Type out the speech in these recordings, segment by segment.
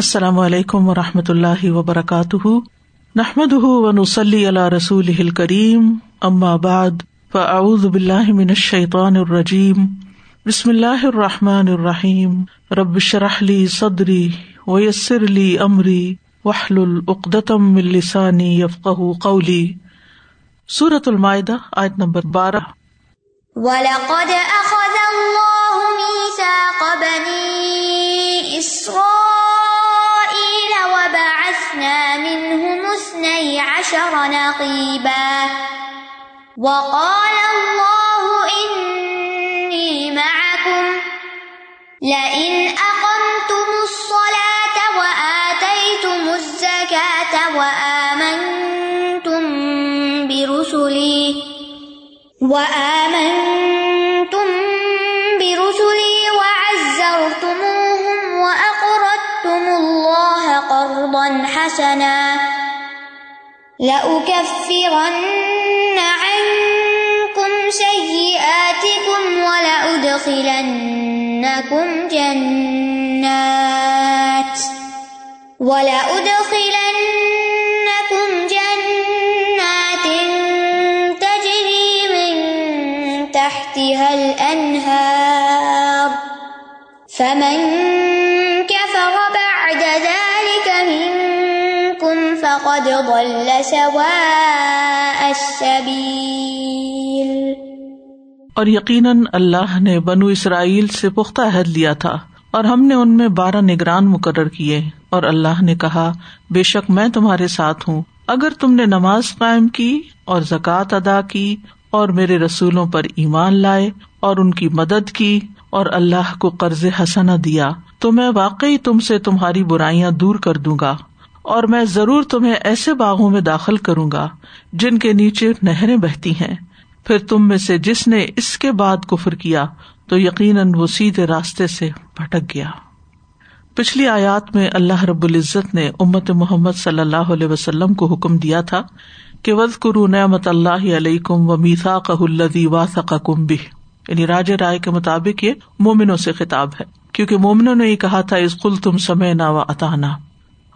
السلام علیکم و رحمۃ اللہ وبرکاتہ۔ نحمد ونسلی علیہ رسول کریم بعد، فاعوذ باللہ من الشیطان الرجیم۔ بسم اللہ الرحمٰن الرحیم۔ ربش رحلی صدری ویسر علی عمری وحل العقدم السانی یفق قولی۔ صورت المائدہ، آیت نمبر بارہ۔ وَلَقَدْ أَخَذَ اللَّهُ عَشَرَ نَقِيبًا. وَقَالَ اللَّهُ إِنِّي مَعَكُمْ. لَئِنْ أَقَمْتُمُ الصَّلَاةَ وَآتَيْتُمُ الزَّكَاةَ وَآمَنْتُمْ بِرُسُلِي. وَآمَنْتُمْ بِرُسُلِي وَعَزَّرْتُمُوهُمْ وَأَقْرَضْتُمُ اللَّهَ قَرْضًا حَسَنًا. لَأُكَفِّرَنَّ عَنْكُمْ سَيِّئَاتِكُمْ وَلَأُدْخِلَنَّكُمْ جَنَّاتٍ وَلَأُدْخِلَنَّكُمْ جَنَّاتٍ تَجْرِي مِن تَحْتِهَا الْأَنْهَارُ فَمَن كَفَرَ بَعْدَ فَقَدْ ضَلَّ سَوَاءَ السَّبِيلِ اور یقیناً اللہ نے بنو اسرائیل سے پختہ عہد لیا تھا اور ہم نے ان میں بارہ نگران مقرر کیے اور اللہ نے کہا، بے شک میں تمہارے ساتھ ہوں۔ اگر تم نے نماز قائم کی اور زکوٰۃ ادا کی اور میرے رسولوں پر ایمان لائے اور ان کی مدد کی اور اللہ کو قرض حسنا دیا، تو میں واقعی تم سے تمہاری برائیاں دور کر دوں گا۔ اور میں ضرور تمہیں ایسے باغوں میں داخل کروں گا جن کے نیچے نہریں بہتی ہیں۔ پھر تم میں سے جس نے اس کے بعد کفر کیا، تو یقیناً وہ سیدھے راستے سے بھٹک گیا۔ پچھلی آیات میں اللہ رب العزت نے امت محمد صلی اللہ علیہ وسلم کو حکم دیا تھا کہ وز کرو نعمت اللہ علیہ و میسا الدی واسق کم بھی یعنی راج رائے کے مطابق یہ مومنوں سے خطاب ہے، کیونکہ مومنوں نے یہ کہا تھا اس کل تم سمے نا و اتانا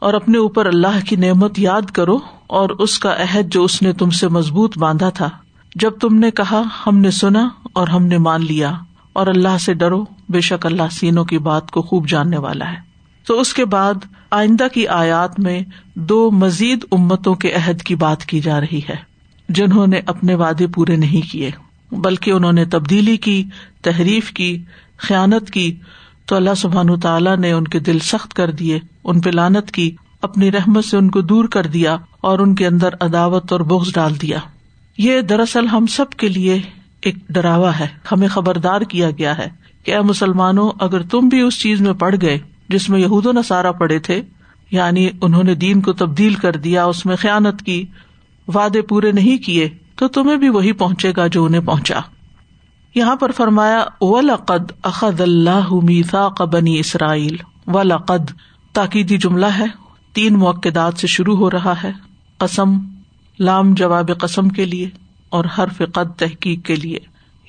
اور اپنے اوپر اللہ کی نعمت یاد کرو اور اس کا عہد جو اس نے تم سے مضبوط باندھا تھا۔ جب تم نے کہا، ہم نے سنا اور ہم نے مان لیا اور اللہ سے ڈرو، بے شک اللہ سینوں کی بات کو خوب جاننے والا ہے۔ تو اس کے بعد آئندہ کی آیات میں دو مزید امتوں کے عہد کی بات کی جا رہی ہے، جنہوں نے اپنے وعدے پورے نہیں کیے، بلکہ انہوں نے تبدیلی کی، تحریف کی، خیانت کی تو اللہ سبحان تعالیٰ نے ان کے دل سخت کر دیے، ان پہ لانت کی، اپنی رحمت سے ان کو دور کر دیا اور ان کے اندر عداوت اور بوگز ڈال دیا۔ یہ دراصل ہم سب کے لیے ایک ڈراوا ہے۔ ہمیں خبردار کیا گیا ہے کہ اے مسلمانوں، اگر تم بھی اس چیز میں پڑ گئے جس میں یہود و نصارہ پڑے تھے یعنی انہوں نے دین کو تبدیل کر دیا، اس میں خیانت کی، وعدے پورے نہیں کیے، تو تمہیں بھی وہی پہنچے گا جو انہیں پہنچا۔ یہاں پر فرمایا و لقد اخد اللہ میسا بنی اسرائیل و لقد تاکیدی جملہ ہے، تین موقعات سے شروع ہو رہا ہے، قسم، لام جواب قسم کے لیے اور ہر فقد تحقیق کے لیے۔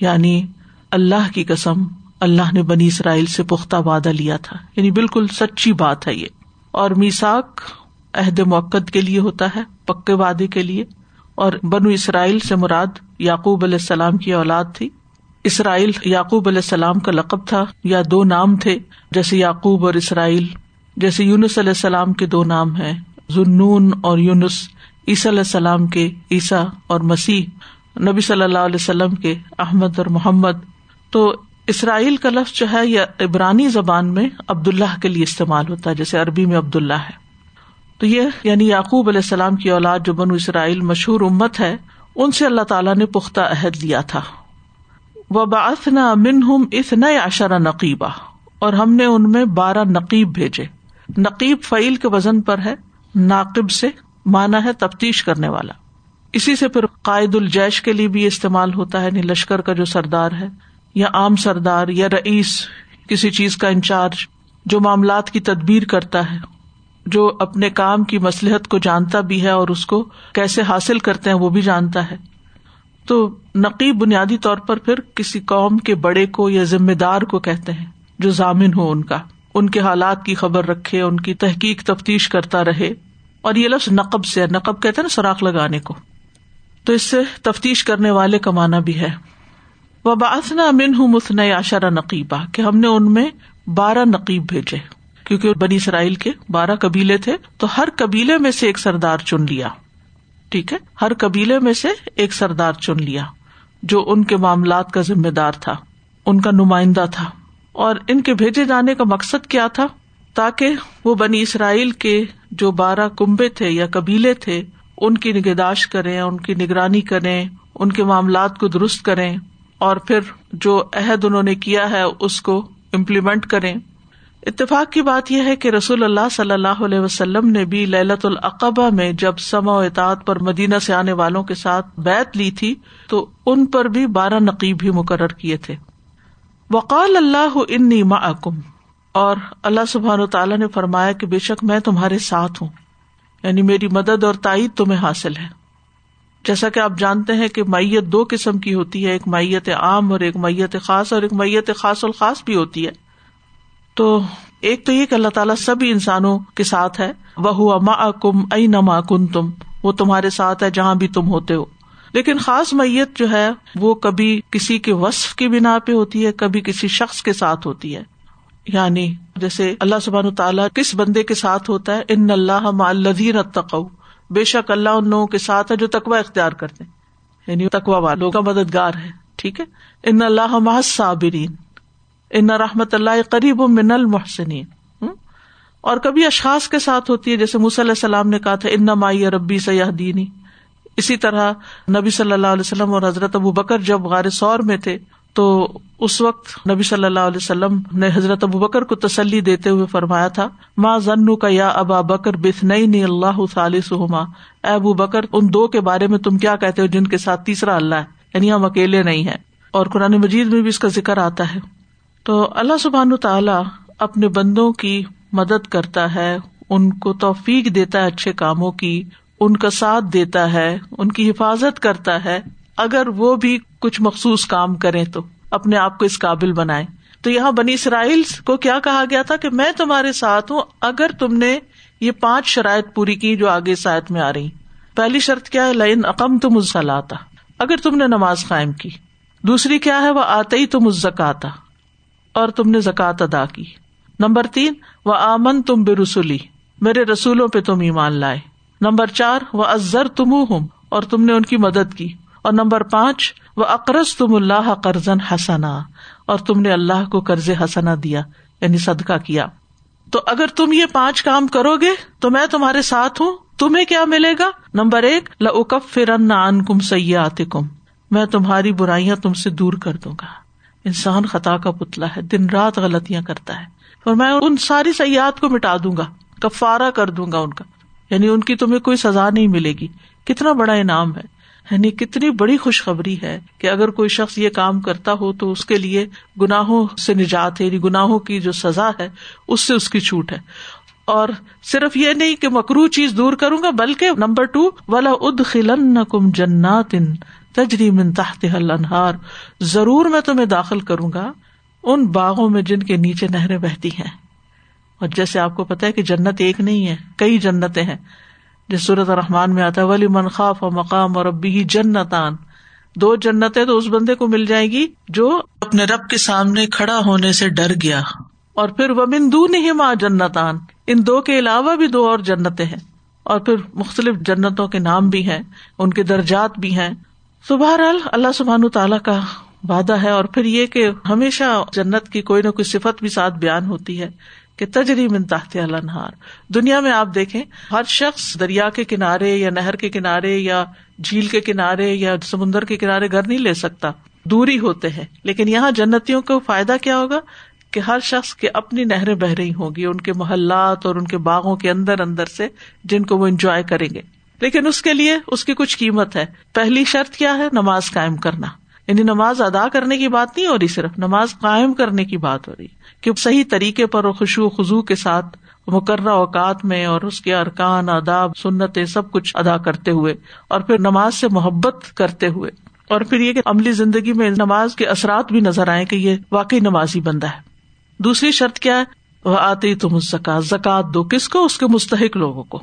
یعنی اللہ کی قسم، اللہ نے بنی اسرائیل سے پختہ وعدہ لیا تھا۔ یعنی بالکل سچی بات ہے یہ۔ اور میساک عہد موقع کے لیے ہوتا ہے، پکے وعدے کے لیے۔ اور بنو اسرائیل سے مراد یعقوب علیہ السلام کی اولاد تھی۔ اسرائیل یعقوب علیہ السلام کا لقب تھا، یا دو نام تھے، جیسے یعقوب اور اسرائیل، جیسے یونس علیہ السلام کے دو نام ہیں ضنون اور یونس، عیسی علیہ السلام کے عیسیٰ اور مسیح، نبی صلی اللہ علیہ وسلم کے احمد اور محمد۔ تو اسرائیل کا لفظ جو ہے، یا عبرانی زبان میں عبد اللہ کے لیے استعمال ہوتا ہے، جیسے عربی میں عبد اللہ ہے۔ تو یہ یعنی یعقوب علیہ السلام کی اولاد جو بنو اسرائیل مشہور امت ہے، ان سے اللہ تعالیٰ نے پختہ عہد لیا تھا۔ وہ باسنا من ہم اتنا اشارہ نقیبہ، اور ہم نے ان میں بارہ نقیب بھیجے۔ نقیب فعیل کے وزن پر ہے، ناقب سے مانا ہے تفتیش کرنے والا۔ اسی سے پھر قائد الجیش کے لیے بھی استعمال ہوتا ہے یعنی لشکر کا جو سردار ہے، یا عام سردار، یا رئیس، کسی چیز کا انچارج، جو معاملات کی تدبیر کرتا ہے، جو اپنے کام کی مسلحت کو جانتا بھی ہے اور اس کو کیسے حاصل کرتے ہیں وہ بھی جانتا ہے۔ تو نقیب بنیادی طور پر پھر کسی قوم کے بڑے کو یا ذمے دار کو کہتے ہیں جو ضامن ہو ان کا۔ ان کے حالات کی خبر رکھے، ان کی تحقیق تفتیش کرتا رہے۔ اور یہ لفظ نقب سے نقب کہتے نا سوراخ لگانے کو۔ تو اس سے تفتیش کرنے والے کا مانا بھی ہے۔ وہ باسنا امن ہوں مسن اشارہ نقیبہ کہ ہم نے ان میں بارہ نقیب بھیجے۔ کیونکہ بنی اسرائیل کے بارہ قبیلے تھے، تو ہر قبیلے میں سے ایک سردار چن لیا۔ ٹھیک ہے؟ ہر قبیلے میں سے ایک سردار چن لیا، جو ان کے معاملات کا ذمہ دار تھا، ان کا نمائندہ تھا، اور ان کے بھیجے جانے کا مقصد کیا تھا؟ تاکہ وہ بنی اسرائیل کے جو بارہ کنبے تھے یا قبیلے تھے، ان کی نگہداشت کریں، ان کی نگرانی کریں، ان کے معاملات کو درست کریں، اور پھر جو عہد انہوں نے کیا ہے، اس کو امپلیمنٹ کریں۔ اتفاق کی بات یہ ہے کہ رسول اللہ صلی اللہ علیہ وسلم نے بھی للت العقبہ میں جب سما و اطاعت پر مدینہ سے آنے والوں کے ساتھ بیت لی تھی، تو ان پر بھی بارہ نقیب بھی مقرر کیے تھے۔ وقال اللہ انی معکم، اور اللہ سبحان و تعالیٰ نے فرمایا کہ بے شک میں تمہارے ساتھ ہوں یعنی میری مدد اور تائید تمہیں حاصل ہے۔ جیسا کہ آپ جانتے ہیں کہ میت دو قسم کی ہوتی ہے، ایک میت عام اور ایک میت خاص، اور ایک میت خاص الخاص بھی ہوتی ہے۔ تو ایک تو یہ کہ اللہ تعالیٰ سبھی انسانوں کے ساتھ ہے۔ وہ اما کم ائی نما کن تم وہ تمہارے ساتھ ہے جہاں بھی تم ہوتے ہو۔ لیکن خاص میت جو ہے، وہ کبھی کسی کے وصف کی بنا پہ ہوتی ہے، کبھی کسی شخص کے ساتھ ہوتی ہے۔ یعنی جیسے اللہ سبحان تعالیٰ کس بندے کے ساتھ ہوتا ہے؟ ان اللہ الدین تقو بے شک اللہ ان لوگوں کے ساتھ ہے جو تقوا اختیار کرتے یعنی تقوا والوں کا مددگار ہے ٹھیک ہے؟ ان اللہ صابرین ان رحمت اللہ قریب و من المحسنین۔ اور کبھی اشخاص کے ساتھ ہوتی ہے، جیسے علیہ السلام نے کہا تھا ان مائی ربی سیاح دینی اسی طرح نبی صلی اللہ علیہ وسلم اور حضرت ابو بکر جب غار سور میں تھے، تو اس وقت نبی صلی اللہ علیہ وسلم نے حضرت ابو بکر کو تسلی دیتے ہوئے فرمایا تھا ماں ضنو کا یا ابا بکر بس نئی اللہ سالما اے ابو بکر، ان دو کے بارے میں تم کیا کہتے ہو جن کے ساتھ تیسرا اللہ ہے؟ یعنی ہم اکیلے نہیں ہے اور قرآن مجید میں بھی اس کا ذکر آتا ہے۔ تو اللہ سبحان تعالیٰ اپنے بندوں کی مدد کرتا ہے، ان کو توفیق دیتا ہے اچھے کاموں کی، ان کا ساتھ دیتا ہے، ان کی حفاظت کرتا ہے۔ اگر وہ بھی کچھ مخصوص کام کرے تو اپنے آپ کو اس قابل بنائے تو یہاں بنی اسرائیل کو کیا کہا گیا تھا کہ میں تمہارے ساتھ ہوں، اگر تم نے یہ پانچ شرائط پوری کی جو آگے سائد میں آ رہی۔ پہلی شرط کیا ہے لائن عقم تم لاتا اگر تم نے نماز قائم کی۔ دوسری کیا ہے، وہ آتے ہی تم زکاتا اور تم نے زکات ادا کی۔ نمبر تین وہ آمن تم بے رسولی میرے رسولوں پہ تم ایمان لائے۔ نمبر چار وہ ازر تم ہوں اور تم نے ان کی مدد کی۔ اور نمبر پانچ وہ اقرض تم اللہ قرضن حسنا، اور تم نے اللہ کو قرض حسنا دیا یعنی صدقہ کیا۔ تو اگر تم یہ پانچ کام کرو گے، تو میں تمہارے ساتھ ہوں، تمہیں کیا ملے گا؟ نمبر ایک لکف فرن ان کم سیاح کم میں تمہاری برائیاں تم سے دور کر دوں گا۔ انسان خطا کا پتلا ہے، دن رات غلطیاں کرتا ہے۔ اور میں ان ساری سیاحت کو مٹا دوں گا کفارا کر دوں گا ان کا۔ یعنی ان کی تمہیں کوئی سزا نہیں ملے گی۔ کتنا بڑا انعام ہے۔ یعنی کتنی بڑی خوشخبری ہے کہ اگر کوئی شخص یہ کام کرتا ہو تو اس کے لیے گناہوں سے نجات ہے یعنی گناہوں کی جو سزا ہے، اس سے اس کی چھوٹ ہے۔ اور صرف یہ نہیں کہ مکرو چیز دور کروں گا، بلکہ نمبر ٹو والا اد خلن کم جنات تجری من تحت انہار ضرور میں تمہیں داخل کروں گا ان باغوں میں جن کے نیچے نہریں بہتی ہیں۔ اور جیسے آپ کو پتا ہے کہ جنت ایک نہیں ہے، کئی جنتیں ہیں۔ جس صورت رحمان میں آتا ہے ولی منخاف اور مقام اور ابھی جنتان۔ دو جنتیں تو اس بندے کو مل جائے گی جو اپنے رب کے سامنے کھڑا ہونے سے ڈر گیا۔ اور پھر وہ بندو نہیں ماں جنتان۔ ان دو کے علاوہ بھی دو اور جنتیں ہیں۔ اور پھر مختلف جنتوں کے نام بھی ہیں، ان کے درجات بھی ہیں۔ تو بہرحال اللہ سبحان تعالیٰ کا وعدہ ہے اور پھر یہ کہ ہمیشہ جنت کی کوئی نہ کوئی صفت بھی ساتھ بیان ہوتی ہے کہ تجری من تحت النہار۔ دنیا میں آپ دیکھیں، ہر شخص دریا کے کنارے یا نہر کے کنارے یا جھیل کے کنارے یا سمندر کے کنارے گھر نہیں لے سکتا، دوری ہوتے ہیں۔ لیکن یہاں جنتیوں کو فائدہ کیا ہوگا؟ کہ ہر شخص کے اپنی نہریں بہ رہی ہوگی ان کے محلات اور ان کے باغوں کے اندر اندر سے، جن کو وہ انجوائے کریں گے۔ لیکن اس کے لیے اس کی کچھ قیمت ہے۔ پہلی شرط کیا ہے؟ نماز قائم کرنا۔ یعنی نماز ادا کرنے کی بات نہیں ہو رہی صرف، نماز قائم کرنے کی بات ہو رہی کہ صحیح طریقے پر خوشو خزو کے ساتھ مقررہ اوقات میں اور اس کے ارکان، آداب سنت سب کچھ ادا کرتے ہوئے اور پھر نماز سے محبت کرتے ہوئے۔ اور پھر یہ کہ عملی زندگی میں نماز کے اثرات بھی نظر آئے کہ یہ واقعی نمازی بندہ ہے۔ دوسری شرط کیا ہے؟ وہ آتے تم زکات زکات دو کس کو؟ اس کے مستحق لوگوں کو۔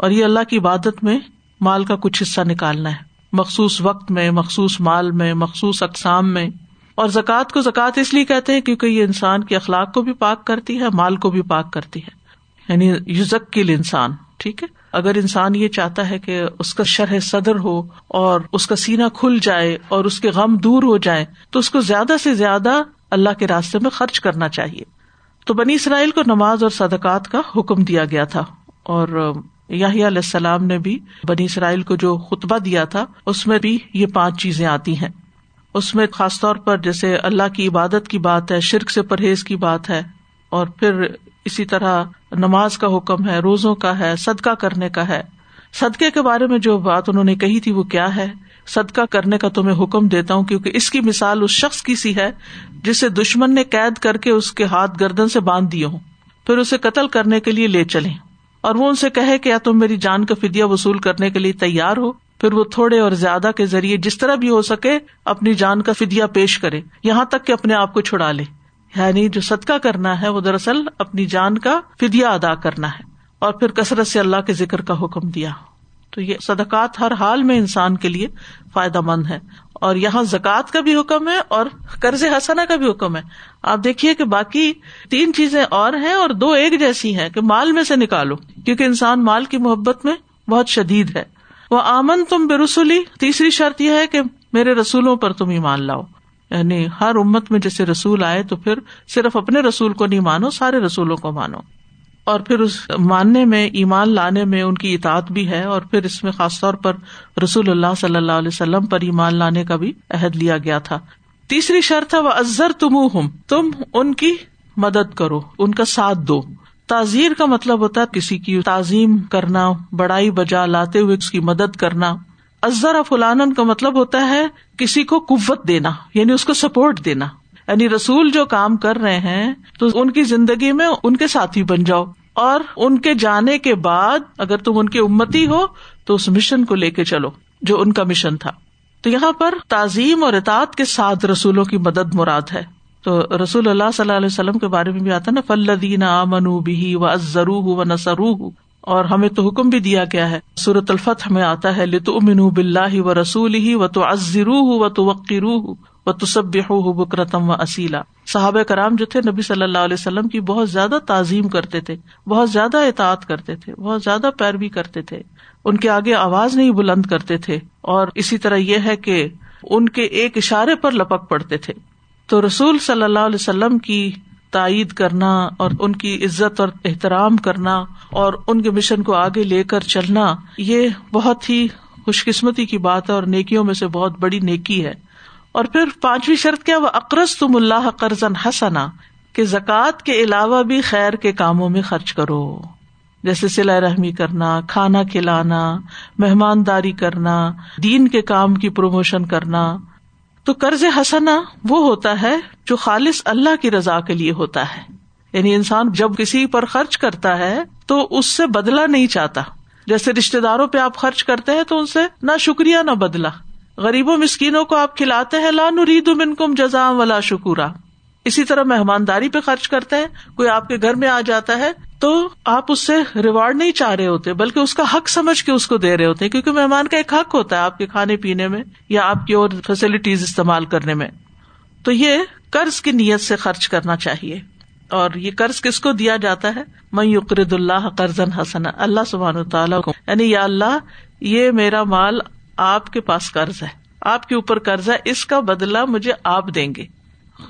اور یہ اللہ کی عبادت میں مال کا کچھ حصہ نکالنا ہے۔ مخصوص وقت میں، مخصوص مال میں، مخصوص اقسام میں۔ اور زکوٰۃ کو زکوٰۃ اس لیے کہتے ہیں کیونکہ یہ انسان کے اخلاق کو بھی پاک کرتی ہے، مال کو بھی پاک کرتی ہے۔ یعنی یوزک کے لیے انسان ٹھیک ہے؟ اگر انسان یہ چاہتا ہے کہ اس کا شرح صدر ہو اور اس کا سینا کھل جائے اور اس کے غم دور ہو جائے، تو اس کو زیادہ سے زیادہ اللہ کے راستے میں خرچ کرنا چاہیے۔ تو بنی اسرائیل کو نماز اور صدقات کا حکم دیا گیا تھا اور علیہ السلام نے بھی بنی اسرائیل کو جو خطبہ دیا تھا، اس میں بھی یہ پانچ چیزیں آتی ہیں۔ اس میں خاص طور پر جیسے اللہ کی عبادت کی بات ہے، شرک سے پرہیز کی بات ہے، اور پھر اسی طرح نماز کا حکم ہے، روزوں کا ہے، صدقہ کرنے کا ہے۔ صدقے کے بارے میں جو بات انہوں نے کہی تھی وہ کیا ہے؟ صدقہ کرنے کا تمہیں حکم دیتا ہوں کیونکہ اس کی مثال اس شخص کی سی ہے جسے دشمن نے قید کر کے اس کے ہاتھ گردن سے باندھ دیے ہوں۔ پھر اسے قتل کرنے کے لیے لے چلے اور وہ ان سے کہے کہ یا تم میری جان کا فدیہ وصول کرنے کے لیے تیار ہو، پھر وہ تھوڑے اور زیادہ کے ذریعے جس طرح بھی ہو سکے اپنی جان کا فدیا پیش کرے، یہاں تک کہ اپنے آپ کو چھڑا لے۔ یعنی جو صدقہ کرنا ہے، وہ دراصل اپنی جان کا فدیا ادا کرنا ہے۔ اور پھر کثرت سے اللہ کے ذکر کا حکم دیا۔ تو یہ صدقات ہر حال میں انسان کے لیے فائدہ مند ہے اور یہاں زکوٰۃ کا بھی حکم ہے اور قرض حسنا کا بھی حکم ہے۔ آپ دیکھیے کہ باقی تین چیزیں اور ہیں اور دو ایک جیسی ہیں کہ مال میں سے نکالو، کیونکہ انسان مال کی محبت میں بہت شدید ہے۔ وہ آمن تم بے رسولی تیسری شرط یہ ہے کہ میرے رسولوں پر تم ایمان لاؤ۔ یعنی ہر امت میں جیسے رسول آئے تو پھر صرف اپنے رسول کو نہیں مانو، سارے رسولوں کو مانو۔ اور پھر اس ماننے میں، ایمان لانے میں ان کی اطاعت بھی ہے، اور پھر اس میں خاص طور پر رسول اللہ صلی اللہ علیہ وسلم پر ایمان لانے کا بھی عہد لیا گیا تھا۔ تیسری شرط ہے وہ ازر تم ہوں تم ان کی مدد کرو، ان کا ساتھ دو۔ تعزیر کا مطلب ہوتا ہے کسی کی تعظیم کرنا، بڑائی بجا لاتے ہوئے اس کی مدد کرنا۔ ازر فلان کا مطلب ہوتا ہے کسی کو قوت دینا یعنی اس کو سپورٹ دینا۔ یعنی رسول جو کام کر رہے ہیں، تو ان کی زندگی میں ان کے ساتھی بن جاؤ۔ اور ان کے جانے کے بعد اگر تم ان کی امتی ہو تو اس مشن کو لے کے چلو جو ان کا مشن تھا۔ تو یہاں پر تعظیم اور اطاط کے ساتھ رسولوں کی مدد مراد ہے۔ تو رسول اللہ صلی اللہ علیہ وسلم کے بارے میں بھی آتا نا فلدین امن بھی و ازرو و نسرو اور ہمیں تو حکم بھی دیا گیا ہے۔ سورت الفتح میں آتا ہے لتو امن بلّہ و رسول ہی و تو ازرو و تو وقرو و تصب بکرتم و اصیلا صحاب کرام جو تھے نبی صلی اللہ علیہ وسلم کی بہت زیادہ تعظیم کرتے تھے، بہت زیادہ اطاعت کرتے تھے، بہت زیادہ پیروی کرتے تھے، ان کے آگے آواز نہیں بلند کرتے تھے اور اسی طرح یہ ہے کہ ان کے ایک اشارے پر لپک پڑتے تھے۔ تو رسول صلی اللہ علیہ وسلم کی تائید کرنا اور ان کی عزت اور احترام کرنا اور ان کے مشن کو آگے لے کر چلنا، یہ بہت ہی خوش قسمتی کی بات ہے اور نیکیوں میں سے بہت بڑی نیکی ہے۔ اور پھر پانچویں شرط کیا؟ وہ اقرض تم اللہ قرض حسنا، کہ زکوٰۃ کے علاوہ بھی خیر کے کاموں میں خرچ کرو۔ جیسے سلا رحمی کرنا، کھانا کھلانا، مہمانداری کرنا، دین کے کام کی پروموشن کرنا۔ تو قرض حسنا وہ ہوتا ہے جو خالص اللہ کی رضا کے لیے ہوتا ہے۔ یعنی انسان جب کسی پر خرچ کرتا ہے تو اس سے بدلا نہیں چاہتا۔ جیسے رشتے داروں پہ آپ خرچ کرتے ہیں تو ان سے نہ شکریہ نہ بدلا غریبوں مسکینوں کو آپ کھلاتے ہیں، لا نرید منکم جزام ولا شکورا۔ اسی طرح مہمانداری پہ خرچ کرتے ہیں، کوئی آپ کے گھر میں آ جاتا ہے تو آپ اس سے ریوارڈ نہیں چاہ رہے ہوتے، بلکہ اس کا حق سمجھ کے اس کو دے رہے ہوتے ہیں کیونکہ مہمان کا ایک حق ہوتا ہے آپ کے کھانے پینے میں یا آپ کی اور فیسلٹیز استعمال کرنے میں۔ تو یہ قرض کی نیت سے خرچ کرنا چاہیے۔ اور یہ قرض کس کو دیا جاتا ہے؟ میں یقرد اللہ قرض حسن اللہ سبحان تعالیٰ کو۔ یعنی یا اللہ، یہ میرا مال آپ کے پاس قرض ہے۔ آپ کے اوپر قرض ہے، اس کا بدلا مجھے آپ دیں گے۔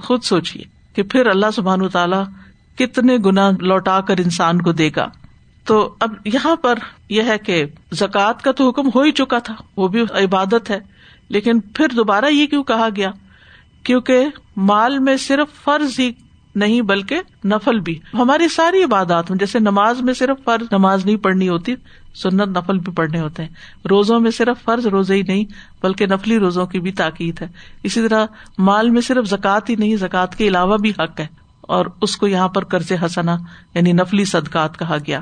خود سوچیے کہ پھر اللہ سبحان تعالیٰ کتنے گنا لوٹا کر انسان کو دے گا۔ تو اب یہاں پر یہ ہے کہ زکوٰۃ کا تو حکم ہو ہی چکا تھا، وہ بھی عبادت ہے۔ لیکن پھر دوبارہ یہ کیوں کہا گیا؟ کیونکہ مال میں صرف فرض ہی نہیں بلکہ نفل بھی۔ ہماری ساری عبادات میں، جیسے نماز میں صرف فرض نماز نہیں پڑھنی ہوتی سنت نفل بھی پڑھنے ہوتے ہیں۔ روزوں میں صرف فرض روزے ہی نہیں، بلکہ نفلی روزوں کی بھی تاکید ہے۔ اسی طرح مال میں صرف زکوٰۃ ہی نہیں، زکوٰۃ کے علاوہ بھی حق ہے۔ اور اس کو یہاں پر قرض حسنا یعنی نفلی صدقات کہا گیا۔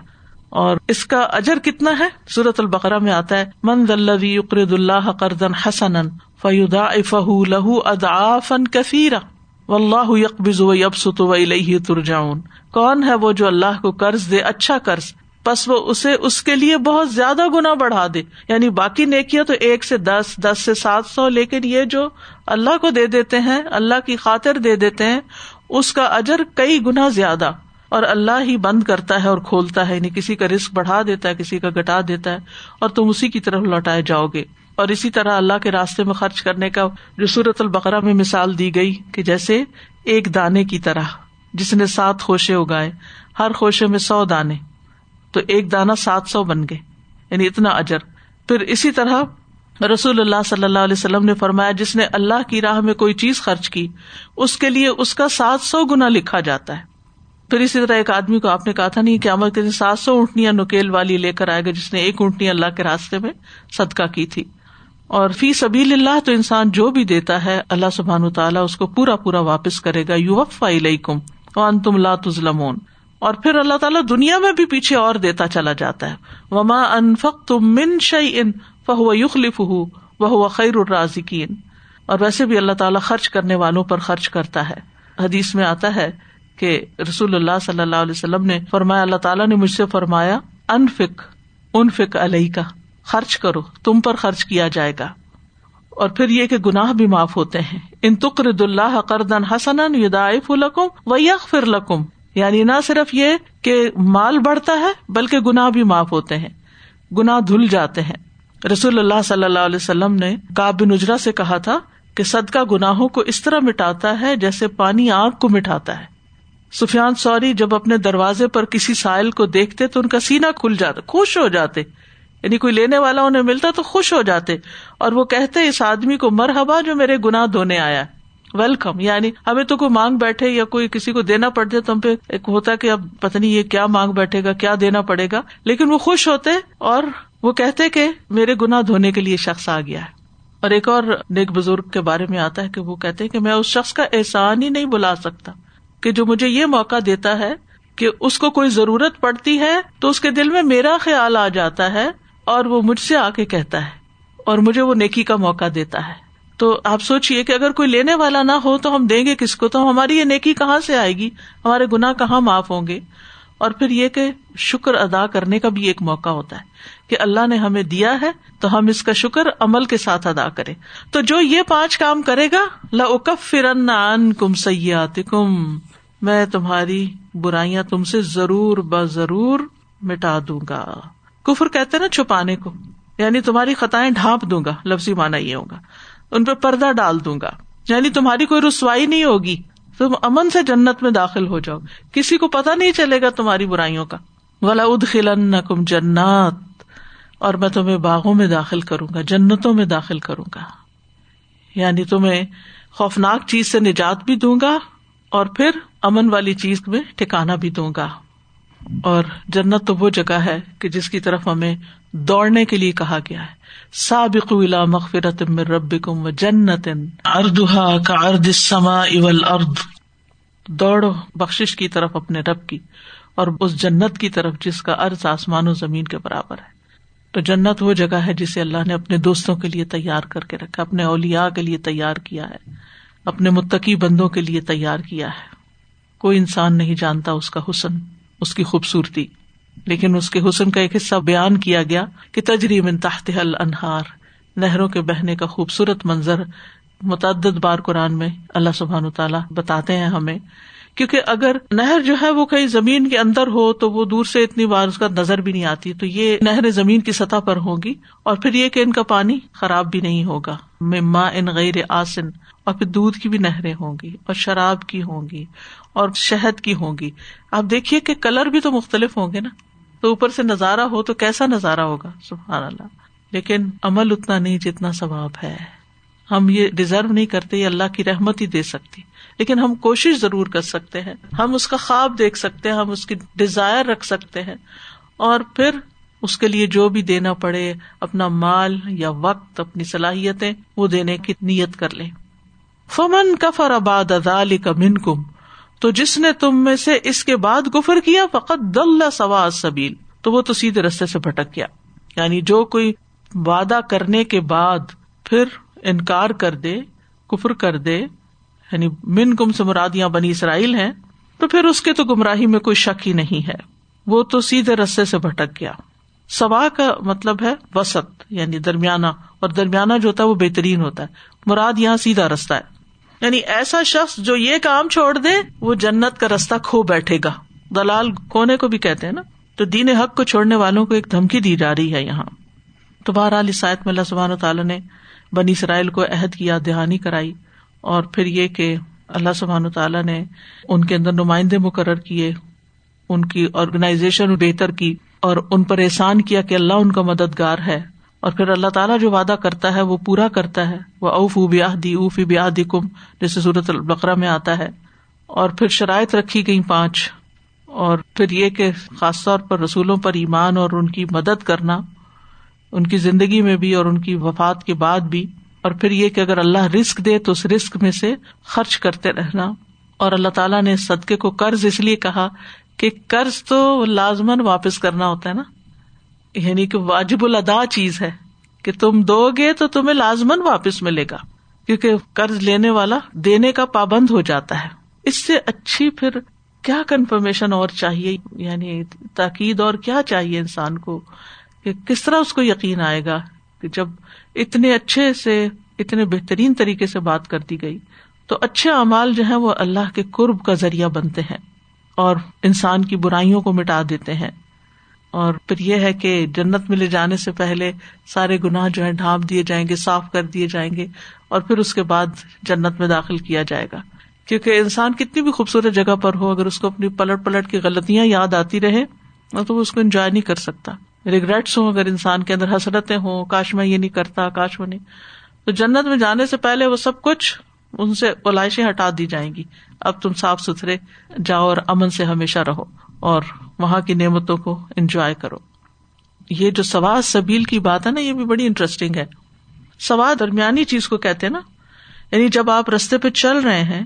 اور اس کا اجر کتنا ہے؟ سورت البقرا میں آتا ہے، من دلوی اقرد اللہ قرضن حسن فیودا فہ لہو ادا فن کثیر و اللہ یکبز و یبسط و الہ ترجعون۔ کون ہے وہ جو اللہ کو قرض دے اچھا قرض بس وہ اسے اس کے لیے بہت زیادہ گنا بڑھا دے۔ یعنی باقی نیکیاں تو ایک سے دس دس سے سات سو، لیکن یہ جو اللہ کو دے دیتے ہیں، اللہ کی خاطر دے دیتے ہیں، اس کا اجر کئی گنا زیادہ۔ اور اللہ ہی بند کرتا ہے اور کھولتا ہے یعنی کسی کا رسک بڑھا دیتا ہے، کسی کا گٹا دیتا ہے، اور تم اسی کی طرف لوٹائے جاؤ گے۔ اور اسی طرح اللہ کے راستے میں خرچ کرنے کا جو سورت البقرا میں مثال دی گئی کہ جیسے ایک دانے کی طرح، جس نے سات خوشے اگائے، ہر خوشے میں سو دانے۔ تو ایک دانا سات سو بن گئے یعنی اتنا اجر۔ پھر اسی طرح رسول اللہ صلی اللہ علیہ وسلم نے فرمایا، جس نے اللہ کی راہ میں کوئی چیز خرچ کی، اس کے لیے اس کا سات سو گنا لکھا جاتا ہے۔ پھر اسی طرح ایک آدمی کو آپ نے کہا تھا، نہیں کہ عمل کے سات سو اونٹنیاں نکیل والی لے کر آئے گا، جس نے ایک اونٹنی اللہ کے راستے میں صدقہ کی تھی۔ اور فی سبیل اللہ تو انسان جو بھی دیتا ہے، اللہ سبحان تعالیٰ اس کو پورا پورا واپس کرے گا۔ یو وفا کم وان تم تظلمون۔ اور پھر اللہ تعالیٰ دنیا میں بھی پیچھے اور دیتا چلا جاتا ہے۔ وما انفق تم من شعی ان فہو یخلف ہُو وہ خیر الرازقین اور ویسے بھی اللہ تعالیٰ خرچ کرنے والوں پر خرچ کرتا ہے۔ حدیث میں آتا ہے کہ رسول اللہ صلی اللہ علیہ وسلم نے فرمایا، اللہ تعالیٰ نے مجھ سے فرمایا انفک انفک علیہ کا خرچ کرو، تم پر خرچ کیا جائے گا۔ اور پھر یہ کہ گناہ بھی معاف ہوتے ہیں۔ ان تقرد اللہ قردن حسن یدائف القم و یق لکم۔ یعنی نہ صرف یہ کہ مال بڑھتا ہے بلکہ گناہ بھی معاف ہوتے ہیں، گناہ دھل جاتے ہیں۔ رسول اللہ صلی اللہ علیہ وسلم نے کاب نجرا سے کہا تھا کہ صدقہ گناہوں کو اس طرح مٹاتا ہے جیسے پانی آگ کو مٹاتا ہے۔ سفیان سوری جب اپنے دروازے پر کسی سائل کو دیکھتے تو ان کا سینا کھل جاتا، خوش ہو جاتے۔ یعنی کوئی لینے والا انہیں ملتا تو خوش ہو جاتے۔ اور وہ کہتے، اس آدمی کو مرحبا جو میرے گناہ دھونے آیا ویلکم یعنی ہمیں تو کوئی مانگ بیٹھے یا کوئی کسی کو دینا پڑ جائے تو ہم پہ ایک ہوتا کہ اب پتہ نہیں یہ کیا مانگ بیٹھے گا، کیا دینا پڑے گا۔ لیکن وہ خوش ہوتے اور وہ کہتے کہ میرے گنا دھونے کے لیے شخص آ گیا ہے۔ اور ایک اور نیک بزرگ کے بارے میں آتا ہے کہ وہ کہتے کہ میں اس شخص کا احسان ہی نہیں بلا سکتا کہ جو مجھے یہ موقع دیتا ہے کہ اس کو کوئی ضرورت پڑتی ہے تو اس کے دل میں میرا خیال آ جاتا ہے اور وہ مجھ سے آ کے کہتا ہے اور مجھے وہ نیکی کا موقع دیتا ہے۔ تو آپ سوچیے کہ اگر کوئی لینے والا نہ ہو تو ہم دیں گے کس کو؟ تو ہماری یہ نیکی کہاں سے آئے گی؟ ہمارے گنا کہاں معاف ہوں گے؟ اور پھر یہ کہ شکر ادا کرنے کا بھی ایک موقع ہوتا ہے کہ اللہ نے ہمیں دیا ہے تو ہم اس کا شکر عمل کے ساتھ ادا کرے تو جو یہ پانچ کام کرے گا لکف فرن کم سیات کم میں تمہاری برائیاں تم سے ضرور ب ضرور مٹا دوں گا۔ کفر کہتے نا چھپانے کو یعنی تمہاری خطائیں ڈھانپ دوں گا، لفظی مانا یہ ہوگا۔ ان پہ پردہ ڈال دوں گا۔ یعنی تمہاری کوئی رسوائی نہیں ہوگی۔ تم امن سے جنت میں داخل ہو جاؤ۔ کسی کو پتا نہیں چلے گا تمہاری برائیوں کا۔ ولا اد خلن کم جنات۔ اور میں تمہیں باغوں میں داخل کروں گا، جنتوں میں داخل کروں گا۔ یعنی تمہیں خوفناک چیز سے نجات بھی دوں گا اور پھر امن والی چیز میں ٹھکانا بھی دوں گا۔ اور جنت تو وہ جگہ ہے کہ جس کی طرف ہمیں دوڑنے کے لیے کہا گیا ہے۔ سابق مغفرت من ربکم و جنت اردہا کا ارد سما اول ارد دوڑو بخش کی طرف اپنے رب کی اور اس جنت کی طرف جس کا ارض آسمان و زمین کے برابر ہے۔ تو جنت وہ جگہ ہے جسے اللہ نے اپنے دوستوں کے لیے تیار کر کے رکھا، اپنے اولیا کے لیے تیار کیا ہے، اپنے متقی بندوں کے لیے تیار کیا ہے۔ کوئی انسان نہیں جانتا اس کا حسن۔ اس کی خوبصورتی۔ لیکن اس کے حسن کا ایک حصہ بیان کیا گیا کہ تجریم تحت حل انہار نہروں کے بہنے کا خوبصورت منظر متعدد بار قرآن میں اللہ سبحان تعالیٰ بتاتے ہیں ہمیں۔ کیونکہ اگر نہر جو ہے وہ کہیں زمین کے اندر ہو تو وہ دور سے اتنی بار اس کا نظر بھی نہیں آتی، تو یہ نہر زمین کی سطح پر ہوگی اور پھر یہ کہ ان کا پانی خراب بھی نہیں ہوگا۔ ماں ان غیر آسن اور پھر دودھ کی بھی نہریں ہوں گی اور شراب کی ہوں گی اور شہد کی ہوں گی۔ آپ دیکھیے کہ کلر بھی تو مختلف ہوں گے نا۔ تو اوپر سے نظارہ ہو تو کیسا نظارہ ہوگا؟ سبحان اللہ۔ لیکن عمل اتنا نہیں جتنا ثواب ہے۔ ہم یہ ڈیزرو نہیں کرتے، یہ اللہ کی رحمت ہی دے سکتی۔ لیکن ہم کوشش ضرور کر سکتے ہیں۔ ہم اس کا خواب دیکھ سکتے ہیں، ہم اس کی ڈیزائر رکھ سکتے ہیں۔ اور پھر اس کے لیے جو بھی دینا پڑے، اپنا مال یا وقت، اپنی صلاحیتیں، وہ دینے کی نیت کر لیں۔ فمن کفر اباد ادال کا من کم تو جس نے تم میں سے اس کے بعد گفر کیا فقط دل سوا سبیل تو وہ تو سیدھے رستے سے بھٹک گیا۔ یعنی جو کوئی وعدہ کرنے کے بعد پھر انکار کر دے، کفر کر دے یعنی من کم سے مرادیاں بنی اسرائیل ہیں، تو پھر اس کے تو گمراہی میں کوئی شک ہی نہیں ہے۔ وہ تو سیدھے رستے سے بھٹک گیا۔ سوا کا مطلب ہے وسط یعنی درمیانہ۔ اور درمیانہ جو ہوتا ہے وہ بہترین ہوتا ہے۔ مراد یہاں سیدھا رستہ ہے۔ یعنی ایسا شخص جو یہ کام چھوڑ دے، وہ جنت کا رستہ کھو بیٹھے گا۔ دلال کھونے کو بھی کہتے ہیں نا، تو دین حق کو چھوڑنے والوں کو ایک دھمکی دی جا رہی ہے یہاں۔ تو بہرحال سائد میں اللہ سبحان تعالیٰ نے بنی اسرائیل کو عہد کیا دہانی کرائی اور پھر یہ کہ اللہ سبحان تعالیٰ نے ان کے اندر نمائندے مقرر کیے، ان کی آرگنائزیشن بہتر کی اور ان پر احسان کیا کہ اللہ ان کا مددگار ہے۔ اور پھر اللہ تعالیٰ جو وعدہ کرتا ہے وہ پورا کرتا ہے۔ وہ اوف او بیاہ دی اوفی بیاہ دی کم جیسے صورت البقرا میں آتا ہے۔ اور پھر شرائط رکھی گئی پانچ۔ اور پھر یہ کہ خاص طور پر رسولوں پر ایمان اور ان کی مدد کرنا، ان کی زندگی میں بھی اور ان کی وفات کے بعد بھی۔ اور پھر یہ کہ اگر اللہ رسک دے تو اس رسک میں سے خرچ کرتے رہنا۔ اور اللہ تعالیٰ نے صدقے کو قرض اس لیے کہا کہ قرض تو لازمن واپس کرنا ہوتا ہے نا۔ یعنی کہ واجب الادا چیز ہے کہ تم دو گے تو تمہیں لازمن واپس ملے گا، کیونکہ قرض لینے والا دینے کا پابند ہو جاتا ہے۔ اس سے اچھی پھر کیا کنفرمیشن اور چاہیے؟ یعنی تاکید اور کیا چاہیے انسان کو؟ کہ کس طرح اس کو یقین آئے گا کہ جب اتنے اچھے سے، اتنے بہترین طریقے سے بات کر دی گئی، تو اچھے اعمال جو ہے وہ اللہ کے قرب کا ذریعہ بنتے ہیں اور انسان کی برائیوں کو مٹا دیتے ہیں۔ اور پھر یہ ہے کہ جنت میں لے جانے سے پہلے سارے گناہ جو ہے ڈھانپ دیے جائیں گے، صاف کر دیے جائیں گے اور پھر اس کے بعد جنت میں داخل کیا جائے گا۔ کیونکہ انسان کتنی بھی خوبصورت جگہ پر ہو، اگر اس کو اپنی پلٹ پلٹ کی غلطیاں یاد آتی رہے مطلب تو وہ اس کو انجوائے نہیں کر سکتا۔ ریگریٹس ہوں اگر انسان کے اندر حسرتیں ہوں کاش میں یہ نہیں کرتا کاش میں نہیں۔ تو جنت میں جانے سے پہلے وہ سب کچھ ان سے علائشیں ہٹا دی جائیں گی۔ اب تم صاف ستھرے، جاؤ اور امن سے ہمیشہ رہو۔ اور وہاں کی نعمتوں کو انجوائے کرو۔ یہ جو سواد سبیل کی بات ہے نا، یہ بھی بڑی انٹرسٹنگ ہے۔ سواد درمیانی چیز کو کہتے ہیں نا۔ یعنی جب آپ رستے پہ چل رہے ہیں،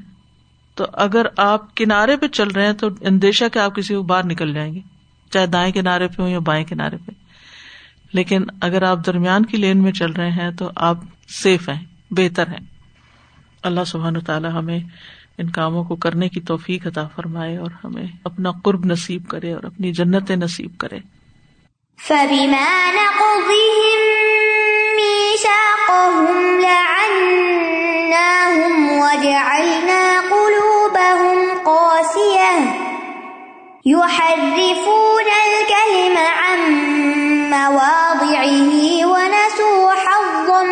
تو اگر آپ کنارے پہ چل رہے ہیں، تو اندیشہ کہ آپ کسی کو باہر نکل جائیں گے۔ چاہے دائیں کنارے پہ ہوں یا بائیں کنارے پہ۔ لیکن اگر آپ درمیان کی لین میں چل رہے ہیں، تو آپ سیف ہیں، بہتر ہیں۔ اللہ سبحان تعالیٰ ہمیں ان کاموں کو کرنے کی توفیق عطا فرمائے اور ہمیں اپنا قرب نصیب کرے اور اپنی جنت نصیب کرے۔ يحرفون الكلم عن مواضعه ونسوا حظا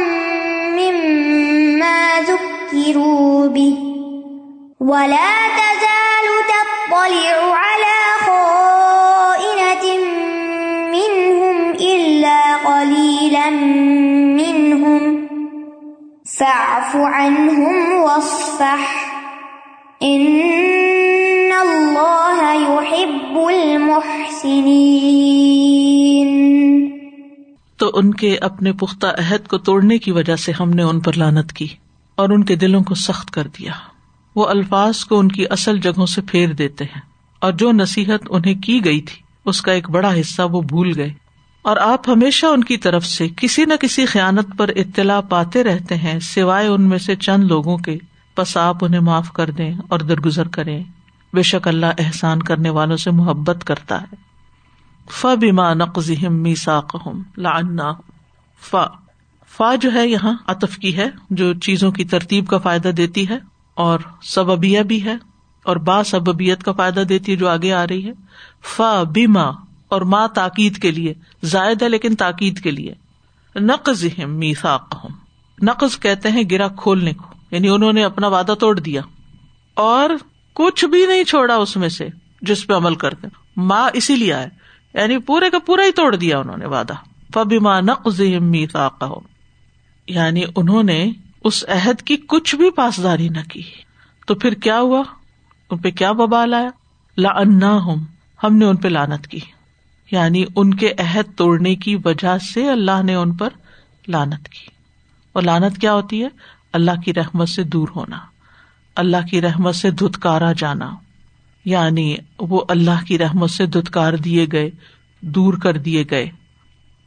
مما ذكروا. ولا تزال تطلع على خائنة منهم إلا قليلا منهم. فاعف عنهم واصفح. ان اللہ يحب المحسنین تو ان کے اپنے پختہ عہد کو توڑنے کی وجہ سے ہم نے ان پر لانت کی اور ان کے دلوں کو سخت کر دیا۔ وہ الفاظ کو ان کی اصل جگہوں سے پھیر دیتے ہیں اور جو نصیحت انہیں کی گئی تھی، اس کا ایک بڑا حصہ وہ بھول گئے۔ اور آپ ہمیشہ ان کی طرف سے کسی نہ کسی خیانت پر اطلاع پاتے رہتے ہیں، سوائے ان میں سے چند لوگوں کے۔ بس آپ انہیں معاف کر دیں اور درگزر کریں۔ بے شک اللہ احسان کرنے والوں سے محبت کرتا ہے۔ فا بیما نقزم میساک لانا فا فا جو ہے یہاں اطف کی ہے، جو چیزوں کی ترتیب کا فائدہ دیتی ہے۔ اور سببیا بھی ہے اور با سببیت کا فائدہ دیتی ہے جو آگے آ رہی ہے۔ فا بیما اور ماں تاکید کے لیے۔ زائد ہے لیکن تاکید کے لیے۔ نقز میساک نقز کہتے ہیں گرا کھولنے کو۔ یعنی انہوں نے اپنا وعدہ توڑ دیا۔ اور کچھ بھی نہیں چھوڑا اس میں سے جس پہ عمل کرتے۔ ماں اسی لیے آئے۔ یعنی پورے کا پورا ہی توڑ دیا انہوں نے وعدہ۔ فبی ماں نقز ہو یعنی انہوں نے اس عہد کی کچھ بھی پاسداری نہ کی۔ تو پھر کیا ہوا؟ ان پہ کیا ببال آیا لا ہوں ہم نے ان پہ لانت کی۔ یعنی ان کے عہد توڑنے کی وجہ سے اللہ نے ان پر لانت کی۔ اور لانت کیا ہوتی ہے؟ اللہ کی رحمت سے دور ہونا، اللہ کی رحمت سے دھتکارا جانا۔ یعنی وہ اللہ کی رحمت سے دھتکار دیے گئے، دور کر دیے گئے۔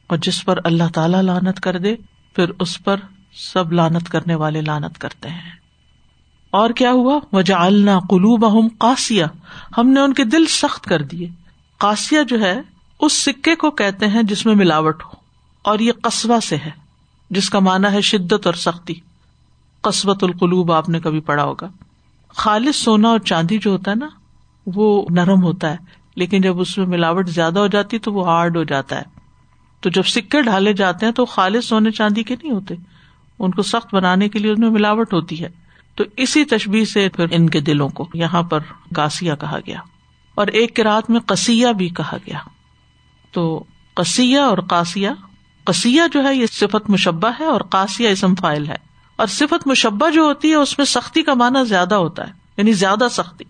اور جس پر اللہ تعالی لانت کر دے، پھر اس پر سب لانت کرنے والے لانت کرتے ہیں۔ اور کیا ہوا؟ وجا النا قلوب اہم ہم نے ان کے دل سخت کر دیے۔ قاسیہ جو ہے، اس سکے کو کہتے ہیں جس میں ملاوٹ ہو۔ اور یہ قصبہ سے ہے، جس کا مانا ہے شدت اور سختی۔ قصبت القلوب آپ نے کبھی پڑھا ہوگا۔ خالص سونا اور چاندی جو ہوتا ہے نا، وہ نرم ہوتا ہے، لیکن جب اس میں ملاوٹ زیادہ ہو جاتی تو وہ ہارڈ ہو جاتا ہے۔ تو جب سکے ڈالے جاتے ہیں تو خالص سونے چاندی کے نہیں ہوتے۔ ان کو سخت بنانے کے لیے ان میں ملاوٹ ہوتی ہے۔ تو اسی تشبیح سے پھر ان کے دلوں کو یہاں پر کاسیا کہا گیا۔ اور ایک رات میں کسیا بھی کہا گیا۔ تو کسیا اور کاسیا کسیا جو ہے یہ صفت مشبہ ہے اور کاسیا اسم فائل ہے۔ اور صفت مشبہ جو ہوتی ہے اس میں سختی کا مانا زیادہ ہوتا ہے یعنی زیادہ سختی۔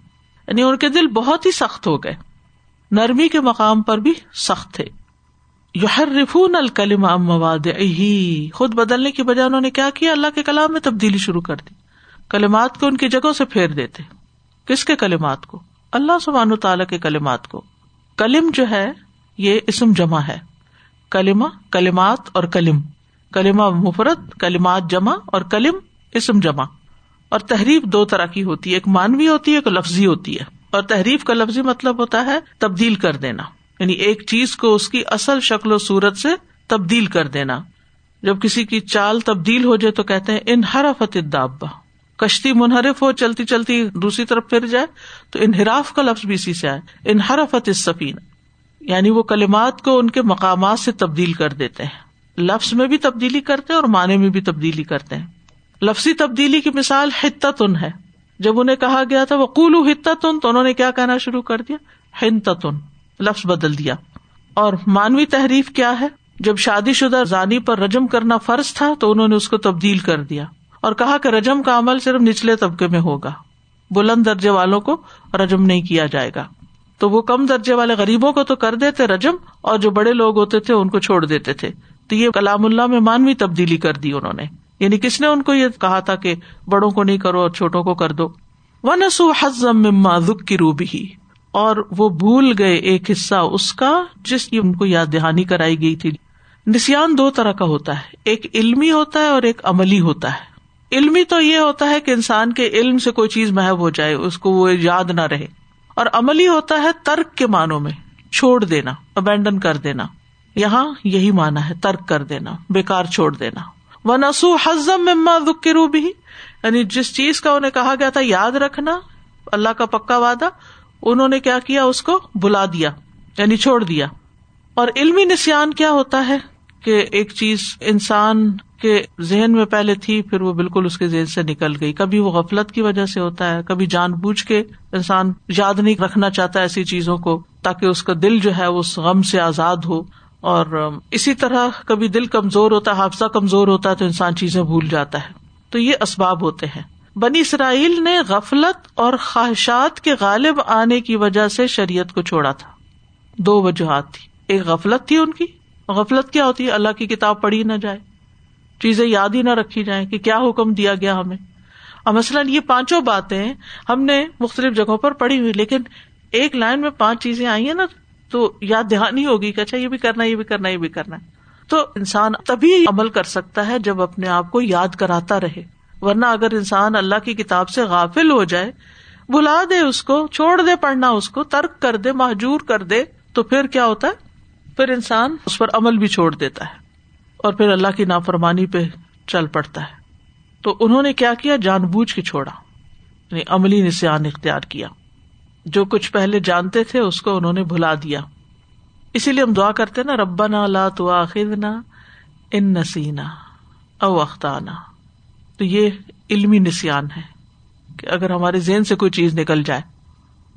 یعنی ان کے دل بہت ہی سخت ہو گئے۔ نرمی کے مقام پر بھی سخت تھے۔ یحرفون الکلم مواد خود بدلنے کی بجائے انہوں نے کیا کیا؟ اللہ کے کلام میں تبدیلی شروع کر دی۔ کلمات کو ان کی جگہوں سے پھیر دیتے۔ کس کے کلمات کو؟ اللہ سبحان تعالیٰ کے کلمات کو۔ کلم جو ہے، یہ اسم جمع ہے۔ کلمہ کلمات اور کلم۔ کلمہ مفرت کلمات جمع اور کلم اسم جمع۔ اور تحریف دو طرح کی ہوتی ہے، ایک مانوی ہوتی ہے، ایک لفظی ہوتی ہے۔ اور تحریف کا لفظی مطلب ہوتا ہے تبدیل کر دینا۔ یعنی ایک چیز کو اس کی اصل شکل و صورت سے تبدیل کر دینا۔ جب کسی کی چال تبدیل ہو جائے تو کہتے ہیں، ان حرفت دابا کشتی منحرف ہو، چلتی چلتی دوسری طرف پھر جائے، تو انحراف کا لفظ بھی اسی سے آئے ان حرفت سفین یعنی وہ کلمات کو ان کے مقامات سے تبدیل کر دیتے ہیں۔ لفظ میں بھی تبدیلی کرتے ہیں اور معنی میں بھی تبدیلی کرتے ہیں۔ لفظی تبدیلی کی مثال حتن ہے۔ جب انہیں کہا گیا تھا وہ کولو حتن تو انہوں نے کیا کہنا شروع کر دیا؟ ہنتن لفظ بدل دیا۔ اور مانوی تحریف کیا ہے؟ جب شادی شدہ زانی پر رجم کرنا فرض تھا تو انہوں نے اس کو تبدیل کر دیا اور کہا کہ رجم کا عمل صرف نچلے طبقے میں ہوگا۔ بلند درجے والوں کو رجم نہیں کیا جائے گا۔ تو وہ کم درجے والے غریبوں کو تو کر دیتے رجم اور جو بڑے لوگ ہوتے تھے ان کو چھوڑ دیتے تھے۔ تو یہ کلام اللہ میں مانوی تبدیلی کر دی انہوں نے۔ یعنی کس نے ان کو یہ کہا تھا کہ بڑوں کو نہیں کرو اور چھوٹوں کو کر دو۔ وہ نسو حزم کی روبی ہی اور وہ بھول گئے ایک حصہ اس کا جس کی ان کو یاد دہانی کرائی گئی تھی۔ نسان دو طرح کا ہوتا ہے، ایک علمی ہوتا ہے اور ایک عملی ہوتا ہے۔ علمی تو یہ ہوتا ہے کہ انسان کے علم سے کوئی چیز محب ہو جائے، اس کو وہ یاد نہ رہے۔ اور عملی ہوتا ہے ترک کے معنوں میں، چھوڑ دینا ابینڈن کر دینا۔ یہاں یہی مانا ہے، ترک کر دینا بےکار چھوڑ دینا۔ وہ نسو حزم مما دکھ کے یعنی جس چیز کا انہیں کہا گیا تھا، یاد رکھنا، اللہ کا پکا وعدہ انہوں نے کیا کیا؟ اس کو بلا دیا یعنی چھوڑ دیا۔ اور علمی نسان کیا ہوتا ہے کہ ایک چیز انسان کے ذہن میں پہلے تھی، پھر وہ بالکل اس کے ذہن سے نکل گئی۔ کبھی وہ غفلت کی وجہ سے ہوتا ہے، کبھی جان بوجھ کے انسان یاد نہیں رکھنا چاہتا ایسی چیزوں کو، تاکہ اس کا دل جو ہے اس غم سے آزاد ہو۔ اور اسی طرح کبھی دل کمزور ہوتا ہے، حادثہ کمزور ہوتا ہے تو انسان چیزیں بھول جاتا ہے۔ تو یہ اسباب ہوتے ہیں۔ بنی اسرائیل نے غفلت اور خواہشات کے غالب آنے کی وجہ سے شریعت کو چھوڑا تھا۔ دو وجوہات تھی۔ ایک غفلت تھی ان کی۔ غفلت کیا ہوتی ہے؟ اللہ کی کتاب پڑھی نہ جائے۔ چیزیں یاد ہی نہ رکھی جائیں کہ کیا حکم دیا گیا ہمیں۔ اور مثلاً یہ پانچوں باتیں ہم نے مختلف جگہوں پر پڑھی ہوئی، لیکن ایک لائن میں پانچ چیزیں آئی ہیں نا، تو یاد دہانی ہوگی کہ اچھا یہ بھی کرنا یہ بھی کرنا یہ بھی کرنا تو انسان تبھی عمل کر سکتا ہے جب اپنے آپ کو یاد کراتا رہے۔ ورنہ اگر انسان اللہ کی کتاب سے غافل ہو جائے بلا دے اس کو، چھوڑ دے پڑھنا اس کو، ترک کر دے محجور کر دے، تو پھر کیا ہوتا ہے؟ پھر انسان اس پر عمل بھی چھوڑ دیتا ہے اور پھر اللہ کی نافرمانی پہ چل پڑتا ہے۔ تو انہوں نے کیا کیا؟ جان بوجھ کے چھوڑا یعنی عملی نسان اختیار کیا۔ جو کچھ پہلے جانتے تھے اس کو انہوں نے بھلا دیا۔ اسی لیے ہم دعا کرتے نا ربا نا لا تو ان نسینا او اختانہ تو یہ علمی نسان ہے کہ اگر ہمارے ذہن سے کوئی چیز نکل جائے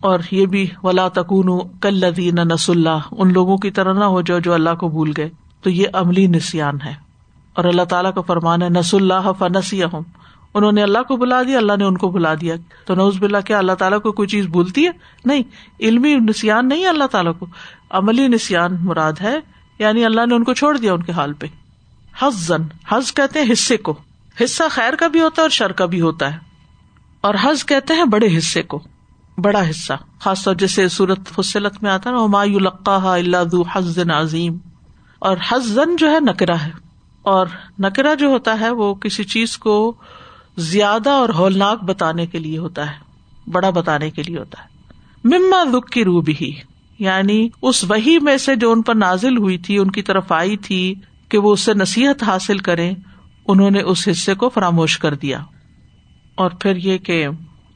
اور یہ بھی ولا تکون کل لدین نس اللہ ان لوگوں کی طرح نہ ہو جاؤ جو اللہ کو بھول گئے، تو یہ عملی نسان ہے۔ اور اللہ تعالیٰ کا فرمان ہے نس اللہ فنسی انہوں نے اللہ کو بلا دیا، اللہ نے ان کو بلا دیا۔ تو نوز بلّہ کیا اللہ تعالیٰ کو کوئی چیز بھولتی ہے؟ نہیں، علمی نسان نہیں اللہ تعالیٰ کو۔ عملی نسان مراد ہے یعنی اللہ نے ان کو چھوڑ دیا ان کے حال پہ۔ حز زن حز کہتے ہیں حصے کو۔ حصہ خیر کا بھی ہوتا ہے اور شر کا بھی ہوتا ہے۔ اور حز کہتے ہیں بڑے حصے کو، بڑا حصہ خاص طور جیسے سورت فصلت میں آتا نا القاح اللہ حز عظیم اور حزن جو ہے نکرا ہے۔ اور نکرا جو ہوتا ہے وہ کسی چیز کو زیادہ اور ہولناک بتانے کے لیے ہوتا ہے، بڑا بتانے کے لیے ہوتا ہے۔ مما دکھ کی روح بھی یعنی اس وہی میں سے جو ان پر نازل ہوئی تھی، ان کی طرف آئی تھی کہ وہ اس سے نصیحت حاصل کریں۔ انہوں نے اس حصے کو فراموش کر دیا اور پھر یہ کہ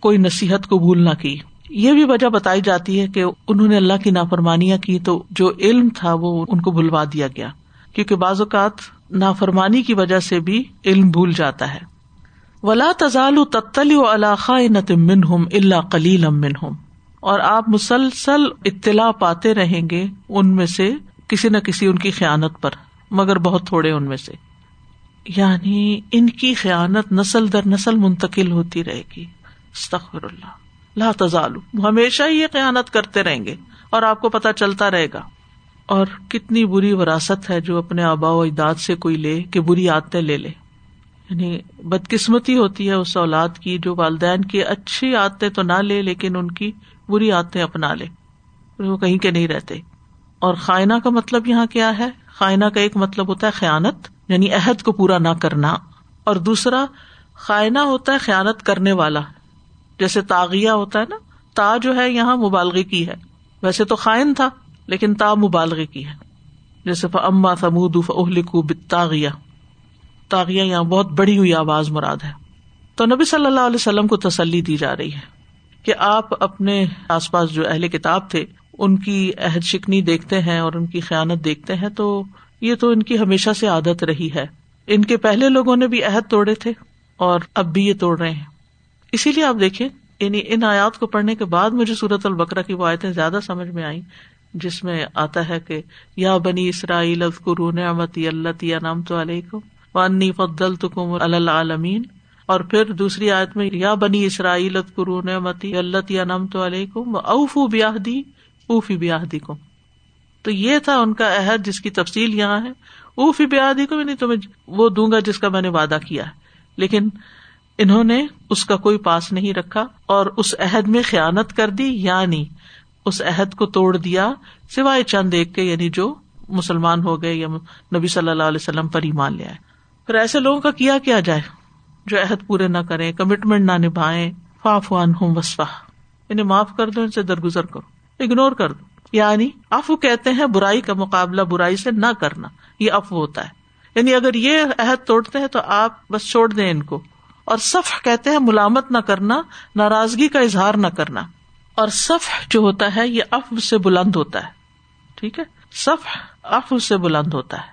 کوئی نصیحت قبول نہ کی۔ یہ بھی وجہ بتائی جاتی ہے کہ انہوں نے اللہ کی نافرمانیاں کی تو جو علم تھا وہ ان کو بھلوا دیا گیا۔ کیونکہ بعض اوقات نافرمانی کی وجہ سے بھی علم بھول جاتا ہے۔ ولا تزال تتلی و علاقہ من ہم اللہ کلیل امن ہوں اور آپ مسلسل اطلاع پاتے رہیں گے ان میں سے کسی نہ کسی ان کی خیانت پر، مگر بہت تھوڑے ان میں سے۔ یعنی ان کی خیانت نسل در نسل منتقل ہوتی رہے گی۔ استخر اللہ۔ لا تزال ہمیشہ ہی یہ قیانت کرتے رہیں گے اور آپ کو پتا چلتا رہے گا۔ اور کتنی بری وراثت ہے جو اپنے آبا و اجداد سے کوئی لے کہ بری عادتیں لے لے۔ یعنی بدقسمتی ہوتی ہے اس اولاد کی جو والدین کی اچھی عادتیں تو نہ لے لیکن ان کی بری عادتیں اپنا لے۔ وہ کہیں کے نہیں رہتے۔ اور خائنہ کا مطلب یہاں کیا ہے؟ خائنہ کا ایک مطلب ہوتا ہے خیانت۔ یعنی عہد کو پورا نہ کرنا، اور دوسرا، خائنہ ہوتا ہے خیانت کرنے والا۔ جیسے تاغیا ہوتا ہے نا، تا جو ہے یہاں مبالغے کی ہے۔ ویسے تو خائن تھا، لیکن تا مبالغے کی ہے۔ جیسے اما سمود اہلکو بتاغیا تاغیا یہاں بہت بڑی ہوئی آواز مراد ہے۔ تو نبی صلی اللہ علیہ وسلم کو تسلی دی جا رہی ہے کہ آپ اپنے آس پاس جو اہل کتاب تھے، ان کی عہد شکنی دیکھتے ہیں اور ان کی خیالت دیکھتے ہیں تو یہ تو ان کی ہمیشہ سے عادت رہی ہے۔ ان کے پہلے لوگوں نے بھی عہد توڑے تھے اور اب بھی یہ توڑ رہے ہیں۔ اسی لیے آپ دیکھیں یعنی ان آیات کو پڑھنے کے بعد مجھے سورت البکرا کی وہ آیتیں زیادہ سمجھ میں آئی جس میں آتا ہے کہ، یا بنی اسرائیل نعمتی اللہ نام تو علیہ وانی فدل تکم العالمین۔ اور پھر دوسری آیت میں، یا بنی اسرائیل نعمتی اللہ نام تو علیہ اوف بیاہدی اوفی بیاہدی کو تو یہ تھا ان کا عہد جس کی تفصیل یہاں ہے۔ اوفی بیاہدی کو نہیں، تمہیں وہ دوں گا جس کا میں نے وعدہ کیا ہے۔ لیکن انہوں نے اس کا کوئی پاس نہیں رکھا اور اس عہد میں خیالت کر دی یعنی اس عہد کو توڑ دیا سوائے چند ایک کے یعنی جو مسلمان ہو گئے یا نبی صلی اللہ علیہ وسلم پر ہی مان لیا پھر ایسے لوگوں کا کیا کیا جائے؟ جو عہد پورے نہ کرے کمٹمنٹ نہ نبھائے فاف ہوں وسفا انہیں معاف کر دو، ان سے درگزر کرو۔ اگنور کر دو۔ یعنی افو کہتے ہیں برائی کا مقابلہ، برائی سے نہ کرنا، یہ افو ہوتا ہے۔ یعنی اگر یہ عہد توڑتے ہیں تو آپ بس چھوڑ دیں ان کو۔ اور صف کہتے ہیں ملامت نہ کرنا، ناراضگی کا اظہار نہ کرنا۔ اور صف جو ہوتا ہے، یہ اف سے بلند ہوتا ہے۔ ٹھیک ہے؟ صف اف سے بلند ہوتا ہے۔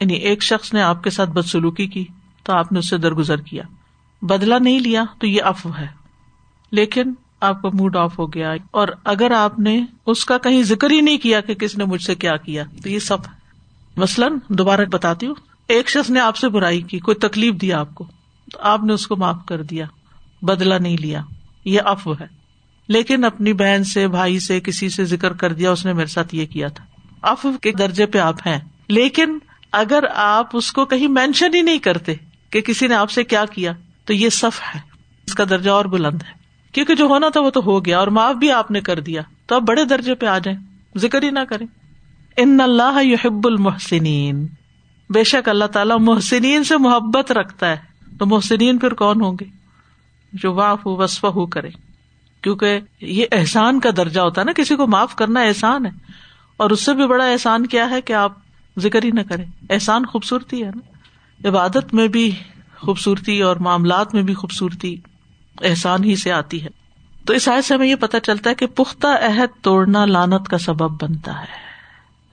یعنی ایک شخص نے آپ کے ساتھ بدسلوکی کی، تو آپ نے اس سے درگزر کیا۔ بدلا نہیں لیا، تو یہ اف ہے۔ لیکن آپ کا موڈ آف ہو گیا اور اگر آپ نے اس کا کہیں ذکر ہی نہیں کیا کہ کس نے مجھ سے کیا کیا، تو یہ سب مثلاً دوبارہ بتاتی ہوں، ایک شخص نے آپ سے برائی کی، کوئی تکلیف دیا آپ کو، تو آپ نے اس کو معاف کر دیا بدلا نہیں لیا، یہ افو ہے۔ لیکن اپنی بہن سے، بھائی سے، کسی سے ذکر کر دیا، اس نے میرے ساتھ یہ کیا تھا۔ اف کے درجے پہ آپ ہیں، لیکن اگر آپ اس کو کہیں مینشن ہی نہیں کرتے کہ کسی نے آپ سے کیا کیا، تو یہ صف ہے۔ اس کا درجہ اور بلند ہے۔ کیونکہ جو ہونا تھا وہ تو ہو گیا اور معاف بھی آپ نے کر دیا تو آپ بڑے درجے پہ آ جائیں ذکر ہی نہ کریں۔ ان اللہ یحب المحسنین۔ بے شک اللہ تعالیٰ محسنین سے محبت رکھتا ہے۔ تو محسنین پھر کون ہوں گے؟ جو واف وصف ہو کرے۔ کیونکہ یہ احسان کا درجہ ہوتا ہے نا، کسی کو معاف کرنا احسان ہے۔ اور اس سے بھی بڑا احسان کیا ہے کہ آپ ذکر ہی نہ کریں۔ احسان خوبصورتی ہے نا۔ عبادت میں بھی خوبصورتی اور معاملات میں بھی خوبصورتی۔ احسان ہی سے آتی ہے۔ تو اس آیت سے ہمیں یہ پتا چلتا ہے کہ پختہ عہد توڑنا لانت کا سبب بنتا ہے۔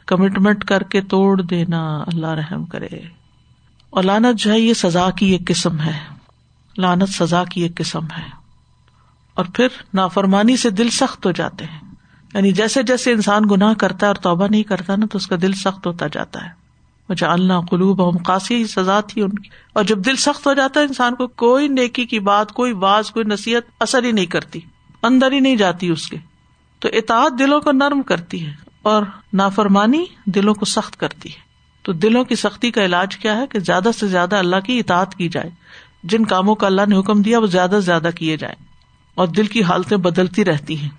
کمٹمنٹ کر کے توڑ دینا اللہ رحم کرے۔ اور لانت جو ہے یہ سزا کی ایک قسم ہے۔ لانت سزا کی ایک قسم ہے۔ اور پھر نافرمانی سے دل سخت ہو جاتے ہیں۔ یعنی جیسے جیسے انسان گناہ کرتا ہے اور توبہ نہیں کرتا نا، تو اس کا دل سخت ہوتا جاتا ہے۔ مجھے اللہ قلوب قاسی، سزا تھی ان کی۔ اور جب دل سخت ہو جاتا ہے، انسان کو کوئی نیکی کی بات، کوئی باز کوئی نصیحت اثر ہی نہیں کرتی۔ اندر ہی نہیں جاتی اس کے۔ تو اطاعت دلوں کو نرم کرتی ہے اور نافرمانی دلوں کو سخت کرتی ہے۔ تو دلوں کی سختی کا علاج کیا ہے؟ کہ زیادہ سے زیادہ اللہ کی اطاعت کی جائے۔ جن کاموں کا اللہ نے حکم دیا، وہ زیادہ سے زیادہ کیے جائیں۔ اور دل کی حالتیں بدلتی رہتی ہیں۔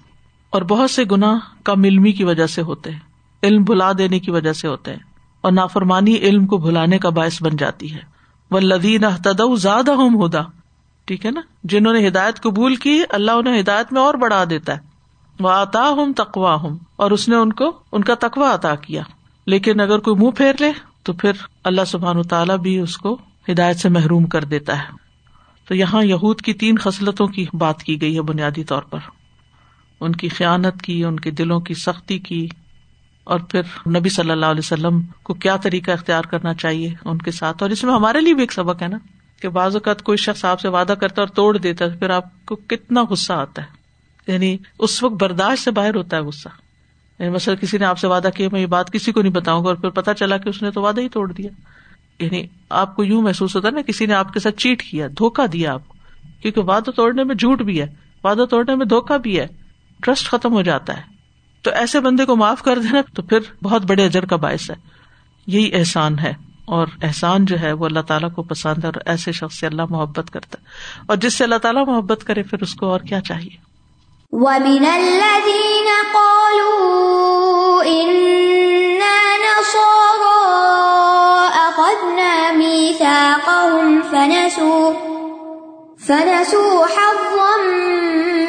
اور بہت سے گنا کم علمی کی وجہ سے ہوتے ہیں۔ علم بھلا دینے کی وجہ سے ہوتے ہیں۔ اور نافرمانی علم کو بھلانے کا باعث بن جاتی ہے۔ وہ لدین زیادہ ہم ہودا ٹھیک ہے نا؟ جنہوں نے ہدایت قبول کی، اللہ انہیں ہدایت میں اور بڑھا دیتا ہے۔ وہ آتا ہوں تقوا ہوں اور اس نے ان کو، ان کا تقوا عطا کیا۔ لیکن اگر کوئی منہ پھیر لے، تو پھر اللہ سبحان تعالیٰ بھی اس کو ہدایت سے محروم کر دیتا ہے۔ تو یہاں یہود کی تین خصلتوں کی بات کی گئی ہے بنیادی طور پر۔ ان کی خیانت کی، ان کے دلوں کی سختی کی اور پھر نبی صلی اللہ علیہ وسلم کو کیا طریقہ اختیار کرنا چاہیے ان کے ساتھ؟ اور اس میں ہمارے لیے بھی ایک سبق ہے نا کہ بعض اوقات کوئی شخص آپ سے وعدہ کرتا ہے اور توڑ دیتا ہے، پھر آپ کو کتنا غصہ آتا ہے۔ یعنی اس وقت برداشت سے باہر ہوتا ہے غصہ۔ یعنی مثلا کسی نے آپ سے وعدہ کیا، میں یہ بات کسی کو نہیں بتاؤں گا اور پھر پتا چلا کہ اس نے تو وعدہ ہی توڑ دیا۔ یعنی آپ کو یوں محسوس ہوتا ہے نا، کسی نے آپ کے ساتھ چیٹ کیا دھوکا دیا آپ کو۔ کیونکہ وعدہ توڑنے میں جھوٹ بھی ہے، وعدہ توڑنے میں دھوکا بھی ہے، ٹرسٹ ختم ہو جاتا ہے۔ تو ایسے بندے کو معاف کر دینا تو پھر بہت بڑے اجر کا باعث ہے۔ یہی احسان ہے۔ اور احسان جو ہے وہ اللہ تعالیٰ کو پسند ہے اور ایسے شخص سے اللہ محبت کرتا ہے۔ اور جس سے اللہ تعالیٰ محبت کرے پھر اس کو اور کیا چاہیے؟ وَمِنَ الَّذِينَ قَالُوا إِنَّا نَصَارَىٰ أَخَذْنَا مِيثَاقَهُمْ فَنَسُوا فَنَسُوا حَظًّا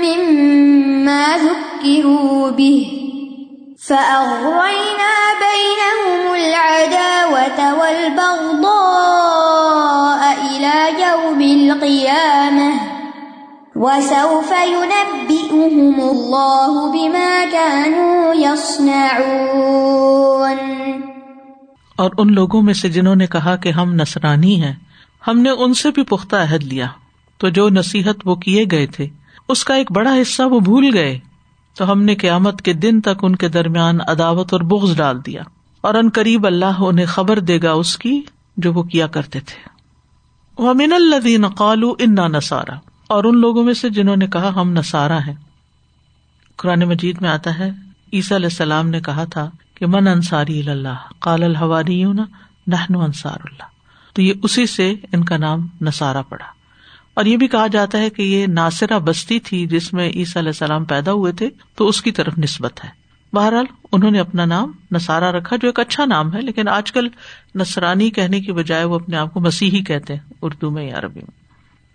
مِّمَّا ذُكِّرُوا بِهِ۔ فَأَغْرَيْنَا بَيْنَهُمُ الْعَدَاوَةَ وَالْبَغْضَاءَ إِلَى يَوْمِ الْقِيَامَةِ وَسَوْفَ يُنَبِّئُهُمُ اللَّهُ بِمَا كَانُوا يَصْنَعُونَ اور ان لوگوں میں سے جنہوں نے کہا کہ ہم نصرانی ہیں، ہم نے ان سے بھی پختہ عہد لیا۔ تو جو نصیحت وہ کیے گئے تھے، اس کا ایک بڑا حصہ وہ بھول گئے۔ تو ہم نے قیامت کے دن تک ان کے درمیان عداوت اور بغض ڈال دیا اور ان قریب اللہ انہیں خبر دے گا اس کی جو وہ کیا کرتے تھے۔ ومن الدین قالو انا نسارا اور ان لوگوں میں سے جنہوں نے کہا ہم نسارا ہیں۔ قرآن مجید میں آتا ہے، عیسی علیہ السلام نے کہا تھا کہ من انصاری اللہ؟ قال الحواری نہن انصار اللہ۔ تو یہ اسی سے ان کا نام نسارا پڑا۔ اور یہ بھی کہا جاتا ہے کہ یہ ناصرہ بستی تھی جس میں عیسی علیہ السلام پیدا ہوئے تھے، تو اس کی طرف نسبت ہے۔ بہرحال، انہوں نے اپنا نام نسارا رکھا، جو ایک اچھا نام ہے، لیکن آج کل نسرانی کہنے کی بجائے وہ اپنے آپ کو مسیحی کہتے ہیں، اردو میں یا عربی میں۔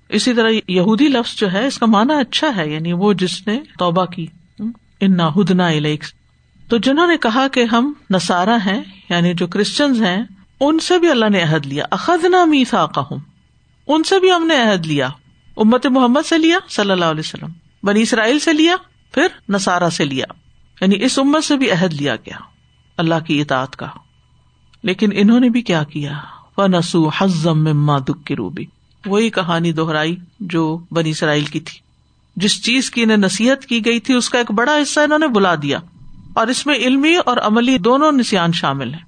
اسی طرح یہودی لفظ جو ہے، اس کا مانا اچھا ہے یعنی وہ جس نے توبہ کی ان ہدنا تو جنہوں نے کہا کہ ہم نسارا ہیں یعنی جو کرسچنز ہیں، ان سے بھی اللہ نے عہد لیا۔ اخذنا میسا ہوں ان سے بھی ہم نے عہد لیا، امت محمد سے لیا صلی اللہ علیہ وسلم، بنی اسرائیل سے لیا، پھر نسارا سے لیا۔ یعنی اس امت سے بھی عہد لیا گیا، اللہ کی اطاعت کا۔ لیکن انہوں نے بھی کیا کیا؟ نسو حزم مما دکھ کی روبی وہی کہانی دوہرائی جو بنی اسرائیل کی تھی۔ جس چیز کی انہیں نصیحت کی گئی تھی، اس کا ایک بڑا حصہ انہوں نے بلا دیا۔ اور اس میں علمی اور عملی دونوں نسان شامل ہیں۔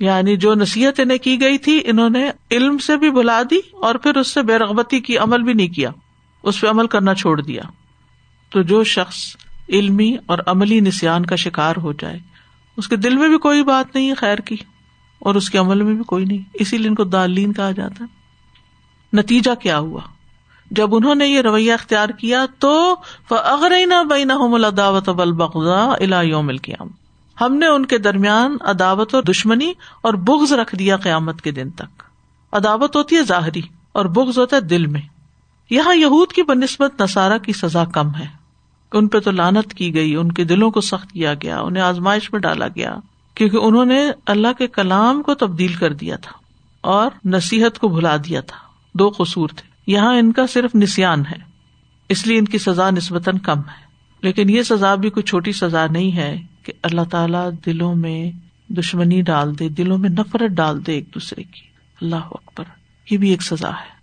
یعنی جو نصیحت انہیں کی گئی تھی، انہوں نے علم سے بھی بلا دی اور پھر اس سے بے رغبتی کی عمل بھی نہیں کیا۔ اس پہ عمل کرنا چھوڑ دیا۔ تو جو شخص علمی اور عملی نسان کا شکار ہو جائے، اس کے دل میں بھی کوئی بات نہیں ہے خیر کی، اور اس کے عمل میں بھی کوئی نہیں۔ اسی لیے ان کو دالین کہا جاتا ہے۔ نتیجہ کیا ہوا؟ جب انہوں نے یہ رویہ اختیار کیا تو اگر نہ بینا دعوت البغضا الا یوم القیام ہم نے ان کے درمیان عداوت اور دشمنی اور بغض رکھ دیا قیامت کے دن تک۔ عداوت ہوتی ہے ظاہری اور بغض ہوتا ہے دل میں۔ یہاں یہود کی بنسبت نسارا کی سزا کم ہے۔ ان پہ تو لانت کی گئی، ان کے دلوں کو سخت کیا گیا، انہیں آزمائش میں ڈالا گیا، کیونکہ انہوں نے اللہ کے کلام کو تبدیل کر دیا تھا اور نصیحت کو بھلا دیا تھا۔ دو قصور تھے۔ یہاں ان کا صرف نسان ہے، اس لیے ان کی سزا نسبتاً کم ہے۔ لیکن یہ سزا بھی کوئی چھوٹی سزا نہیں ہے۔ کہ اللہ تعالیٰ دلوں میں دشمنی ڈال دے، دلوں میں نفرت ڈال دے ایک دوسرے کی۔ اللہ اکبر، یہ بھی ایک سزا ہے۔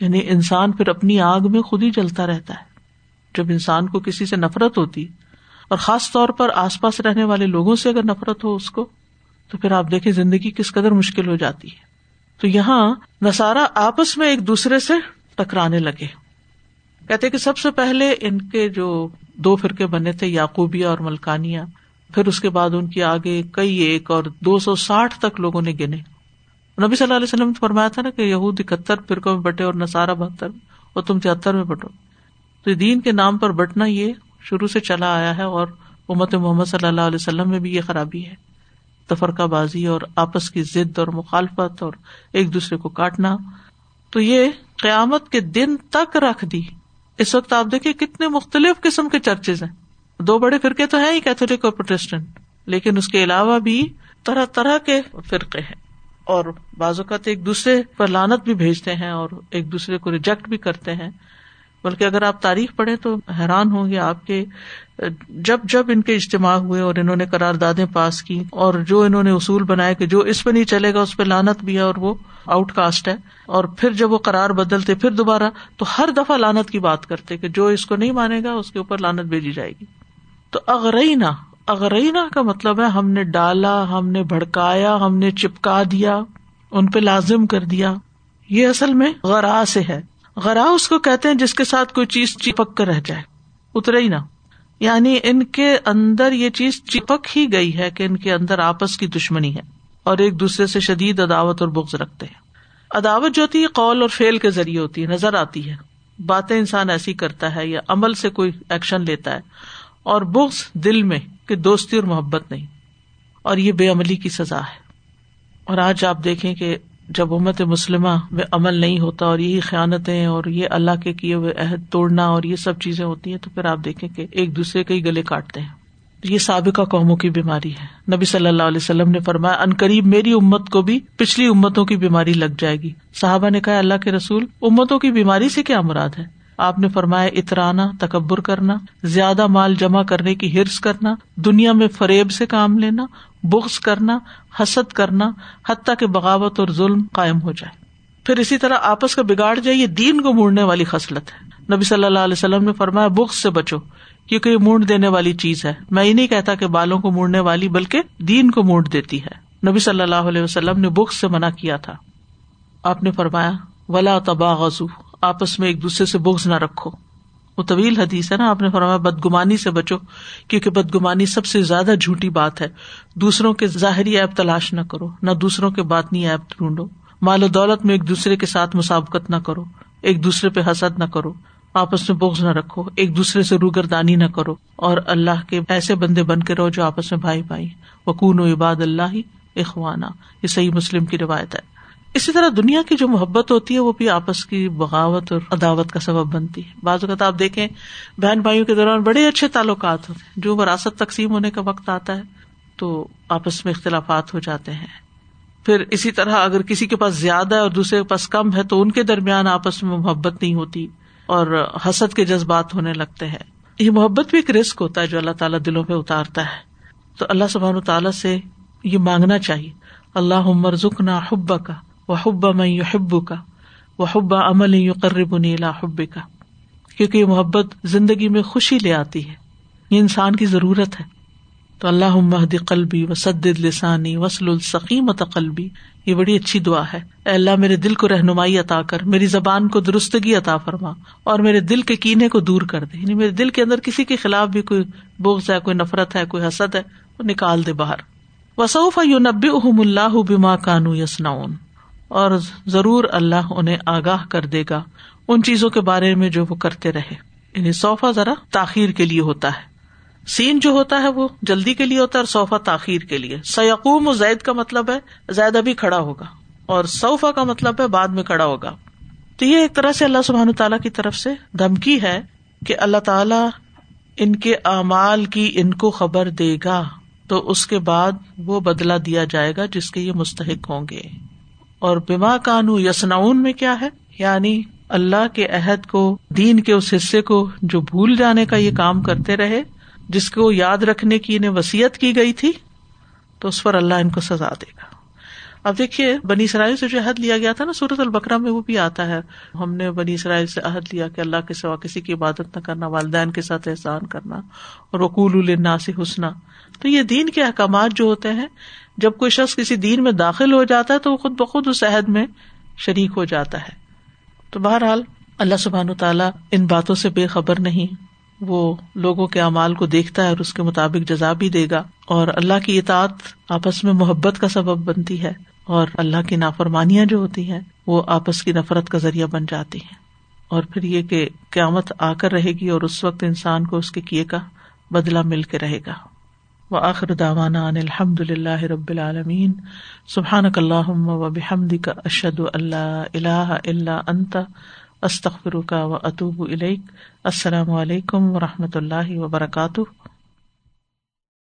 یعنی انسان پھر اپنی آگ میں خود ہی جلتا رہتا ہے۔ جب انسان کو کسی سے نفرت ہوتی، اور خاص طور پر آس پاس رہنے والے لوگوں سے اگر نفرت ہو اس کو، تو پھر آپ دیکھیں زندگی کس قدر مشکل ہو جاتی ہے۔ تو یہاں نسارا آپس میں ایک دوسرے سے ٹکرانے لگے۔ کہتے کہ سب سے پہلے ان کے جو دو فرقے بنے تھے یاقوبیا اور ملکانیا پھر اس کے بعد ان کی آگے کئی ایک اور دو سو ساٹھ تک لوگوں نے گنے۔ نبی صلی اللہ علیہ وسلم نے فرمایا تھا نا کہ یہود اکہتر فرقوں میں بٹے اور نسارا بہتر، اور تم تہتر میں بٹو۔ تو دین کے نام پر بٹنا یہ شروع سے چلا آیا ہے اور امت محمد صلی اللہ علیہ وسلم میں بھی یہ خرابی ہے۔ تفرقہ بازی اور آپس کی ضد اور مخالفت اور ایک دوسرے کو کاٹنا۔ تو یہ قیامت کے دن تک رکھ دی۔ اس وقت آپ دیکھیں کتنے مختلف قسم کے چرچز ہیں۔ دو بڑے فرقے تو ہیں ہی کیتھولک اور پروٹیسٹنٹ، لیکن اس کے علاوہ بھی طرح طرح کے فرقے ہیں۔ اور بعض اوقات ایک دوسرے پر لانت بھی بھیجتے ہیں اور ایک دوسرے کو ریجیکٹ بھی کرتے ہیں۔ بلکہ اگر آپ تاریخ پڑھیں تو حیران ہوں گے آپ کے، جب جب ان کے اجتماع ہوئے اور انہوں نے قراردادیں پاس کی اور جو انہوں نے اصول بنائے کہ جو اس پہ نہیں چلے گا اس پہ لانت بھی ہے اور وہ آؤٹ کاسٹ ہے۔ اور پھر جب وہ قرار بدلتے پھر دوبارہ تو ہر دفعہ لانت کی بات کرتے کہ جو اس کو نہیں مانے گا اس کے اوپر لانت بھیجی جائے گی۔ تو اغرینا اغرینا کا مطلب ہے ہم نے ڈالا، ہم نے بھڑکایا، ہم نے چپکا دیا، ان پہ لازم کر دیا۔ یہ اصل میں غرا سے ہے۔ غرا اس کو کہتے ہیں جس کے ساتھ کوئی چیز چپک کر رہ جائے۔ اترے ہی نا یعنی ان کے اندر یہ چیز چپک ہی گئی ہے کہ ان کے اندر آپس کی دشمنی ہے اور ایک دوسرے سے شدید عداوت اور بغض رکھتے ہیں۔ عداوت جو ہوتی ہے، قول اور فیل کے ذریعے ہوتی ہے، نظر آتی ہے۔ باتیں انسان ایسی کرتا ہے یا عمل سے کوئی ایکشن لیتا ہے۔ اور بغض دل میں کہ دوستی اور محبت نہیں۔ اور یہ بے عملی کی سزا ہے۔ اور آج آپ دیکھیں کہ جب امت مسلمہ میں عمل نہیں ہوتا اور یہی خیانتیں اور یہ اللہ کے کیے ہوئے عہد توڑنا اور یہ سب چیزیں ہوتی ہیں تو پھر آپ دیکھیں کہ ایک دوسرے کے ہی گلے کاٹتے ہیں۔ یہ سابقہ قوموں کی بیماری ہے۔ نبی صلی اللہ علیہ وسلم نے فرمایا، ان قریب میری امت کو بھی پچھلی امتوں کی بیماری لگ جائے گی۔ صحابہ نے کہا، اللہ کے رسول، امتوں کی بیماری سے کیا مراد ہے؟ آپ نے فرمایا اترانا، تکبر کرنا، زیادہ مال جمع کرنے کی ہرس کرنا، دنیا میں فریب سے کام لینا، بغض کرنا، حسد کرنا، حتیٰ کے بغاوت اور ظلم قائم ہو جائے۔ پھر اسی طرح آپس کا بگاڑ جائے یہ دین کو موڑنے والی خصلت ہے۔ نبی صلی اللہ علیہ وسلم نے فرمایا، بغض سے بچو، کیونکہ یہ مونڈ دینے والی چیز ہے۔ میں یہ نہیں کہتا کہ بالوں کو موڑنے والی، بلکہ دین کو مونڈ دیتی ہے۔ نبی صلی اللہ علیہ وسلم نے بغض سے منع کیا تھا۔ آپ نے فرمایا، ولا تبا غزو آپس میں ایک دوسرے سے بغض نہ رکھو۔ وہ طویل حدیث ہے نا، آپ نے فرمایا بدگمانی سے بچو، کیونکہ بدگمانی سب سے زیادہ جھوٹی بات ہے۔ دوسروں کے ظاہری ایپ تلاش نہ کرو، نہ دوسروں کے باطنی ایپ ڈھونڈو۔ مال و دولت میں ایک دوسرے کے ساتھ مسابقت نہ کرو، ایک دوسرے پہ حسد نہ کرو۔ آپس میں بوگز نہ رکھو، ایک دوسرے سے روگردانی نہ کرو۔ اور اللہ کے ایسے بندے بن کے رہو جو آپس میں بھائی بھائی۔ وکون و عباد اللہ اخوانا یہ صحیح مسلم کی روایت ہے۔ اسی طرح دنیا کی جو محبت ہوتی ہے وہ بھی آپس کی بغاوت اور عداوت کا سبب بنتی ہے۔ بعض اوقات آپ دیکھیں بہن بھائیوں کے دوران بڑے اچھے تعلقات ہوتے ہیں۔ جو وراثت تقسیم ہونے کا وقت آتا ہے تو آپس میں اختلافات ہو جاتے ہیں۔ پھر اسی طرح اگر کسی کے پاس زیادہ ہے اور دوسرے کے پاس کم ہے تو ان کے درمیان آپس میں محبت نہیں ہوتی اور حسد کے جذبات ہونے لگتے ہیں۔ یہ محبت بھی ایک رسک ہوتا ہے جو اللہ تعالیٰ دلوں پہ اتارتا ہے۔ تو اللہ سبحان تعالیٰ سے یہ مانگنا چاہیے۔ اللہ عمر ذکنا حب کا وہ حبا میں یو کا وہ حبا عمل یو قرب نیلا حب کا کیونکہ یہ محبت زندگی میں خوشی لے آتی ہے، یہ انسان کی ضرورت ہے۔ تو اللہ مہد قلبی و لسانی وسل السقیمت قلبی، یہ بڑی اچھی دعا ہے۔ اے اللہ، میرے دل کو رہنمائی عطا کر، میری زبان کو درستگی عطا فرما، اور میرے دل کے کینے کو دور کر دے۔ یعنی میرے دل کے اندر کسی کے خلاف بھی کوئی بوگز ہے، کوئی نفرت ہے، کوئی حسد ہے، وہ نکال دے باہر۔ وصوف یو نبی احم اللہ بما کانو یسناون اور ضرور اللہ انہیں آگاہ کر دے گا ان چیزوں کے بارے میں جو وہ کرتے رہے۔ یعنی صوفہ ذرا تاخیر کے لیے ہوتا ہے۔ سین جو ہوتا ہے وہ جلدی کے لیے ہوتا ہے اور صوفہ تاخیر کے لیے۔ سیقوم و زید کا مطلب ہے زید ابھی کھڑا ہوگا اور صوفہ کا مطلب ہے بعد میں کھڑا ہوگا۔ تو یہ ایک طرح سے اللہ سبحان تعالیٰ کی طرف سے دھمکی ہے کہ اللہ تعالیٰ ان کے اعمال کی ان کو خبر دے گا تو اس کے بعد وہ بدلا دیا جائے گا جس کے یہ مستحق ہوں گے۔ اور بیما کانو یسناؤن میں کیا ہے؟ یعنی اللہ کے عہد کو، دین کے اس حصے کو جو بھول جانے کا یہ کام کرتے رہے، جس کو یاد رکھنے کی انہیں وسیعت کی گئی تھی، تو اس پر اللہ ان کو سزا دے گا۔ اب دیکھیے، بنی اسرائیل سے جو عہد لیا گیا تھا نا سورت البکرا میں وہ بھی آتا ہے۔ ہم نے بنی اسرائیل سے عہد لیا کہ اللہ کے سوا کسی کی عبادت نہ کرنا، والدین کے ساتھ احسان کرنا اور وقول النا سے حسنا۔ تو یہ دین کے احکامات جو ہوتے ہیں جب کوئی شخص کسی دین میں داخل ہو جاتا ہے تو وہ خود بخود اس عہد میں شریک ہو جاتا ہے۔ تو بہرحال اللہ سبحان تعالیٰ ان باتوں سے بے خبر نہیں، وہ لوگوں کے اعمال کو دیکھتا ہے اور اس کے مطابق جزا بھی دے گا۔ اور اللہ کی اطاعت آپس میں محبت کا سبب بنتی ہے اور اللہ کی نافرمانیاں جو ہوتی ہیں، وہ آپس کی نفرت کا ذریعہ بن جاتی ہیں۔ اور پھر یہ کہ قیامت آ کر رہے گی اور اس وقت انسان کو اس کے کیے کا بدلا مل کے رہے گا۔ و آخر داوانا ان الحمد للہ رب العالمین. سبحان اللہ و بحمد کا اشد اللہ اللہ اللہ انت استخر کا و اطوب السلام علیکم و رحمۃ اللہ وبرکاتہ.